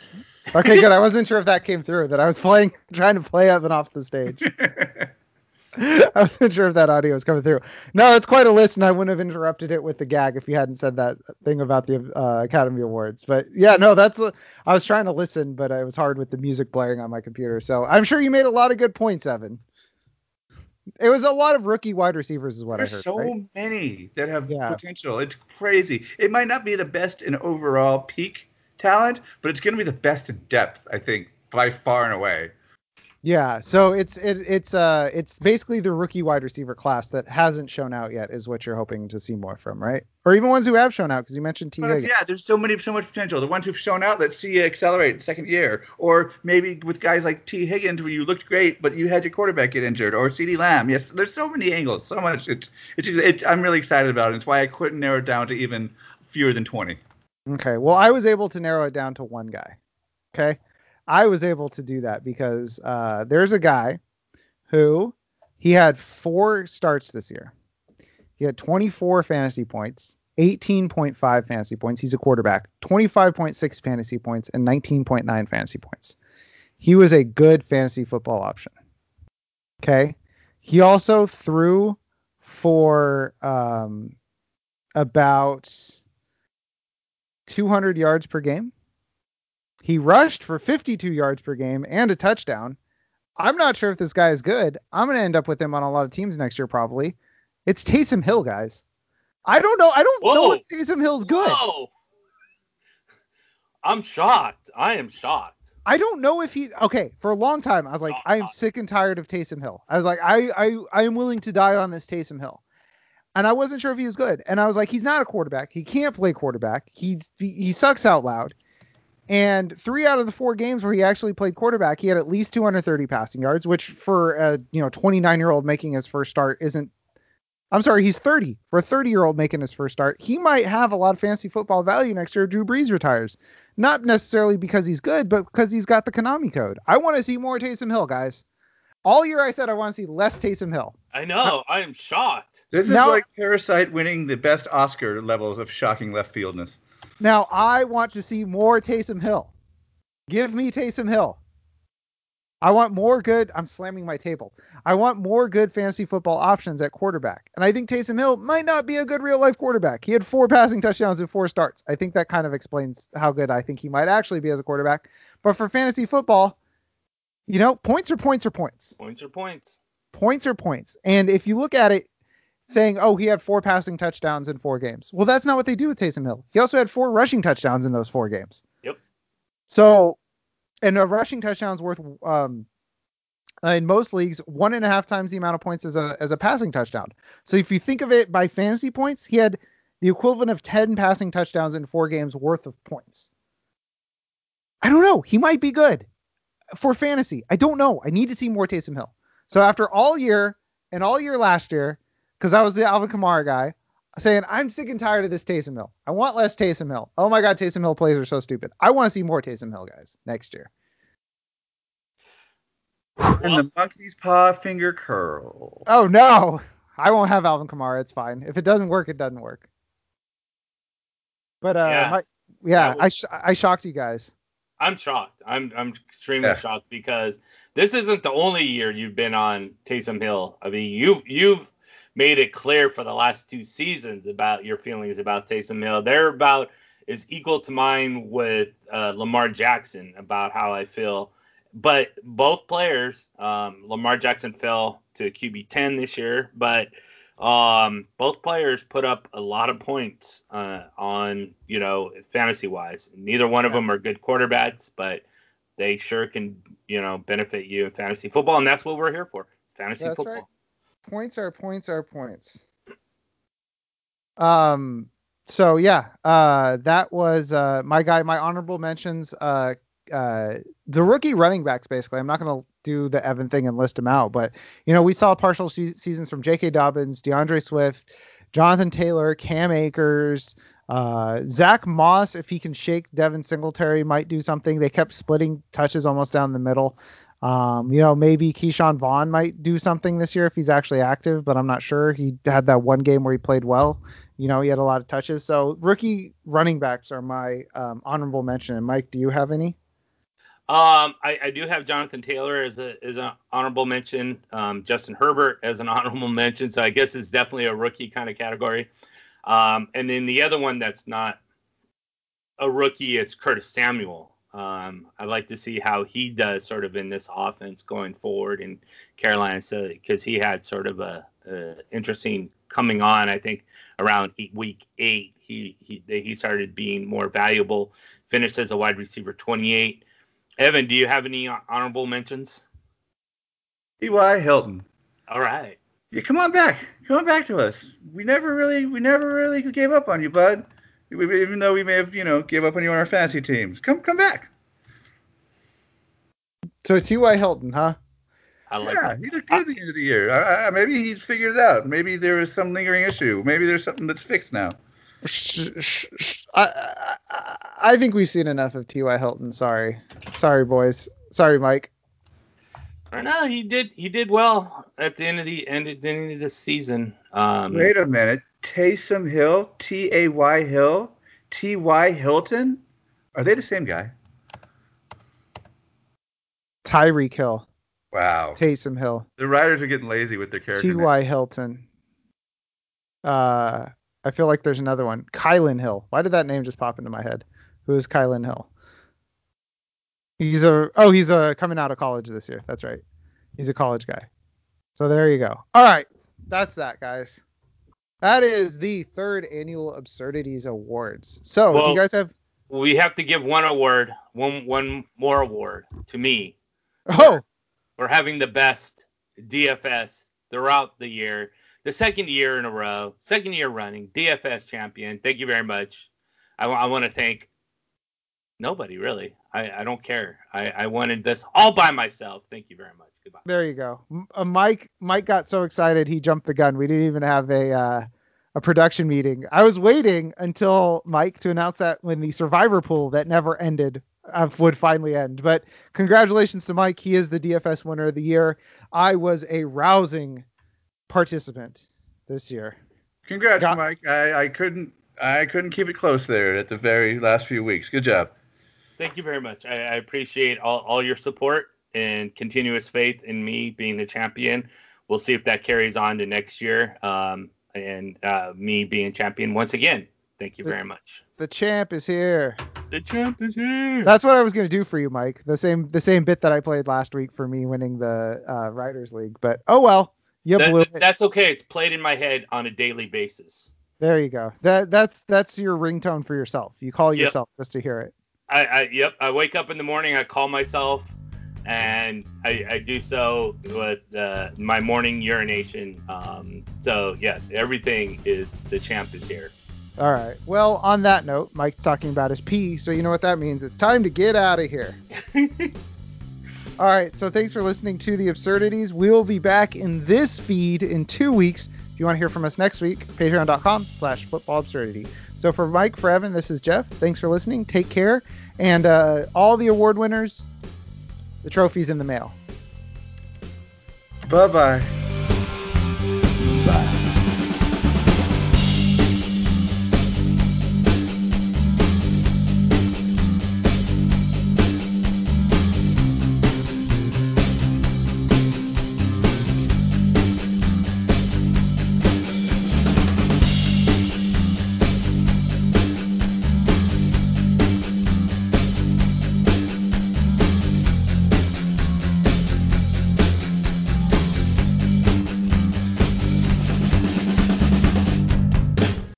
Okay, good. I wasn't sure if that came through. That I was playing, trying to play up and off the stage. I wasn't sure if that audio was coming through. No, it's quite a list, and I wouldn't have interrupted it with the gag if you hadn't said that thing about the uh, Academy Awards. But yeah, no, that's. A, I was trying to listen, but it was hard with the music blaring on my computer. So I'm sure you made a lot of good points, Evan. It was a lot of rookie wide receivers, is what There's I heard. so right? many that have Yeah. potential. It's crazy. It might not be the best in overall peak talent, but it's going to be the best in depth, I think, by far and away. Yeah, so it's it, it's uh it's basically the rookie wide receiver class that hasn't shown out yet is what you're hoping to see more from, right? Or even ones who have shown out because you mentioned Tee Higgins. yeah, there's so many, so much potential. The ones who've shown out, let's see you accelerate second year, or maybe with guys like Tee Higgins, where you looked great, but you had your quarterback get injured, or CeeDee Lamb. Yes, there's so many angles, so much. It's, it's, it's I'm really excited about it. It's why I couldn't narrow it down to even fewer than 20. Okay, well I was able to narrow it down to one guy. Okay, I was able to do that because uh, there's a guy who he had four starts this year. He had 24 fantasy points, 18.5 fantasy points. He's a quarterback, 25.6 fantasy points, and 19.9 fantasy points. He was a good fantasy football option. Okay. He also threw for um, about 200 yards per game. He rushed for 52 yards per game and a touchdown. I'm not sure if this guy is good. I'm going to end up with him on a lot of teams next year, probably. It's Taysom Hill, guys. I don't know. I don't know Whoa. if Taysom Hill's good. Whoa. I'm shocked. I am shocked. I don't know if he. Okay, for a long time, I was like, Oh, I am God. sick and tired of Taysom Hill. I was like, I, I, I am willing to die on this Taysom Hill, and I wasn't sure if he was good. And I was like, he's not a quarterback. He can't play quarterback. He, he, he sucks out loud. And three out of the four games where he actually played quarterback, he had at least 230 passing yards, which for a you know 29 year old making his first start isn't. I'm sorry, he's 30. For a 30 year old making his first start, he might have a lot of fantasy football value next year. Drew Brees retires, not necessarily because he's good, but because he's got the Konami code. I want to see more Taysom Hill, guys. All year I said I want to see less Taysom Hill. I know. I am shocked. This is Now- like Parasite winning the best Oscar levels of shocking left fieldness. Now I want to see more Taysom Hill. Give me Taysom Hill. I want more good. I'm slamming my table. I want more good fantasy football options at quarterback. And I think Taysom Hill might not be a good real life quarterback. He had four passing touchdowns in four starts. I think that kind of explains how good I think he might actually be as a quarterback. But for fantasy football, you know, points are points are points. Points are points. points are points. And if you look at it saying, oh, he had four passing touchdowns in four games, well, that's not what they do with Taysom Hill. He also had four rushing touchdowns in those four games. Yep. So, and a rushing touchdown's worth, um, in most leagues, one and a half times the amount of points as a as a passing touchdown. So if you think of it by fantasy points, he had the equivalent of 10 passing touchdowns in four games worth of points. I don't know. He might be good for fantasy. I don't know. I need to see more Taysom Hill. So after all year and all year last year, because I was the Alvin Kamara guy, saying I'm sick and tired of this Taysom Hill. I want less Taysom Hill. Oh my God, Taysom Hill plays are so stupid. I want to see more Taysom Hill guys next year. And the monkey's paw finger curl. Oh no, I won't have Alvin Kamara. It's fine. If it doesn't work, it doesn't work. But uh, Yeah. my, yeah, That I sh- I shocked you guys. I'm shocked. I'm I'm extremely Yeah. shocked because this isn't the only year you've been on Taysom Hill. I mean, you've you've made it clear for the last two seasons about your feelings about Taysom Hill. They're about is equal to mine with uh, Lamar Jackson about how I feel. But both players, um, Lamar Jackson fell to QB 10 this year, but um, both players put up a lot of points uh, on, you know, fantasy wise. Neither one of them are good quarterbacks, but they sure can, you know, benefit you in fantasy football, and that's what we're here for. Fantasy That's football. right. Points are points are points. Um. So yeah, uh, that was uh my guy. My honorable mentions. Uh, uh, the rookie running backs. Basically, I'm not gonna do the Evan thing and list them out, but you know we saw partial se- seasons from J.K. Dobbins, D'Andre Swift, Jonathan Taylor, Cam Akers. Uh, Zach Moss, if he can shake Devin Singletary, might do something. They kept splitting touches almost down the middle. Um, you know, maybe Ke'Shawn Vaughn might do something this year if he's actually active, but I'm not sure. He had that one game where he played well. You know, he had a lot of touches. So rookie running backs are my um, honorable mention. And Mike, do you have any? Um, I, I do have Jonathan Taylor as a as an honorable mention. Um, Justin Herbert as an honorable mention. So I guess it's definitely a rookie kind of category. Um, and then the other one that's not a rookie is Curtis Samuel. Um, I'd like to see how he does sort of in this offense going forward in Carolina, so because he had sort of a, a, interesting coming on. I think around eight, week eight, he he he started being more valuable. Finished as a wide receiver 28. Evan, do you have any honorable mentions? T.Y. Hilton. All right. Yeah, come on back. Come on back to us. We never really, we never really gave up on you, bud. Even though we may have, you know, gave up on you on our fantasy teams. Come, come back. So T.Y. Hilton, huh? I like that. yeah, that. he looked good at the end of the year. I, I, maybe he's figured it out. Maybe there is some lingering issue. Maybe there's something that's fixed now. I, I, I think we've seen enough of T.Y. Hilton. Sorry, sorry, boys. Sorry, Mike. I know he did. He did well at the end of the end, of, the end of the season. Um, Wait a minute. Taysom Hill, T A Y Hill, T Y Hilton. Are they the same guy? Tyreek Hill. Wow. Taysom Hill. The writers are getting lazy with their character. T.Y. Hilton. Uh, I feel like there's another one. Kylin Hill. Why did that name just pop into my head? Who is Kylin Hill? He's a oh he's a coming out of college this year. That's right. He's a college guy. So there you go. All right, that's that, guys. That is the third annual Absurdities Awards. So Well- you guys have we have to give one award, one one more award to me oh for having the best DFS throughout the year, the second year in a row, second year running DFS champion. Thank you very much. I, want to thank nobody really. I, I don't care. I, I wanted this all by myself. Thank you very much. Goodbye. there you go. M- Uh, Mike Mike got so excited he jumped the gun. We didn't even have a uh, a production meeting. I was waiting until Mike to announce that when the Survivor pool that never ended uh, would finally end. But congratulations to Mike. He is the DFS winner of the year. I was a rousing participant this year. Congrats, Got- Mike. I, I couldn't I couldn't keep it close there at the very last few weeks. Good job. Thank you very much. I, I appreciate all, all your support and continuous faith in me being the champion. We'll see if that carries on to next year um, and uh, me being champion once again. Thank you very much. The champ is here. The champ is here. That's what I was gonna do for you, Mike. The same the same bit that I played last week for me winning the uh, Writers League. But oh well, you That- blew it. that's okay. It's played in my head on a daily basis. There you go. That that's that's your ringtone for yourself. You call Yep. yourself just to hear it. I, I yep. I wake up in the morning. I call myself, and I, I do so with uh, my morning urination. Um, so yes, everything is the champ is here. All right. Well, on that note, Mike's talking about his pee, so you know what that means. It's time to get out of here. All right. So thanks for listening to the absurdities. We'll be back in this feed in two weeks. If you want to hear from us next week, patreon.com slash football absurdity. So for Mike, for Evan, this is Jeff. Thanks for listening. Take care. And uh, all the award winners, the trophy's in the mail. Bye bye.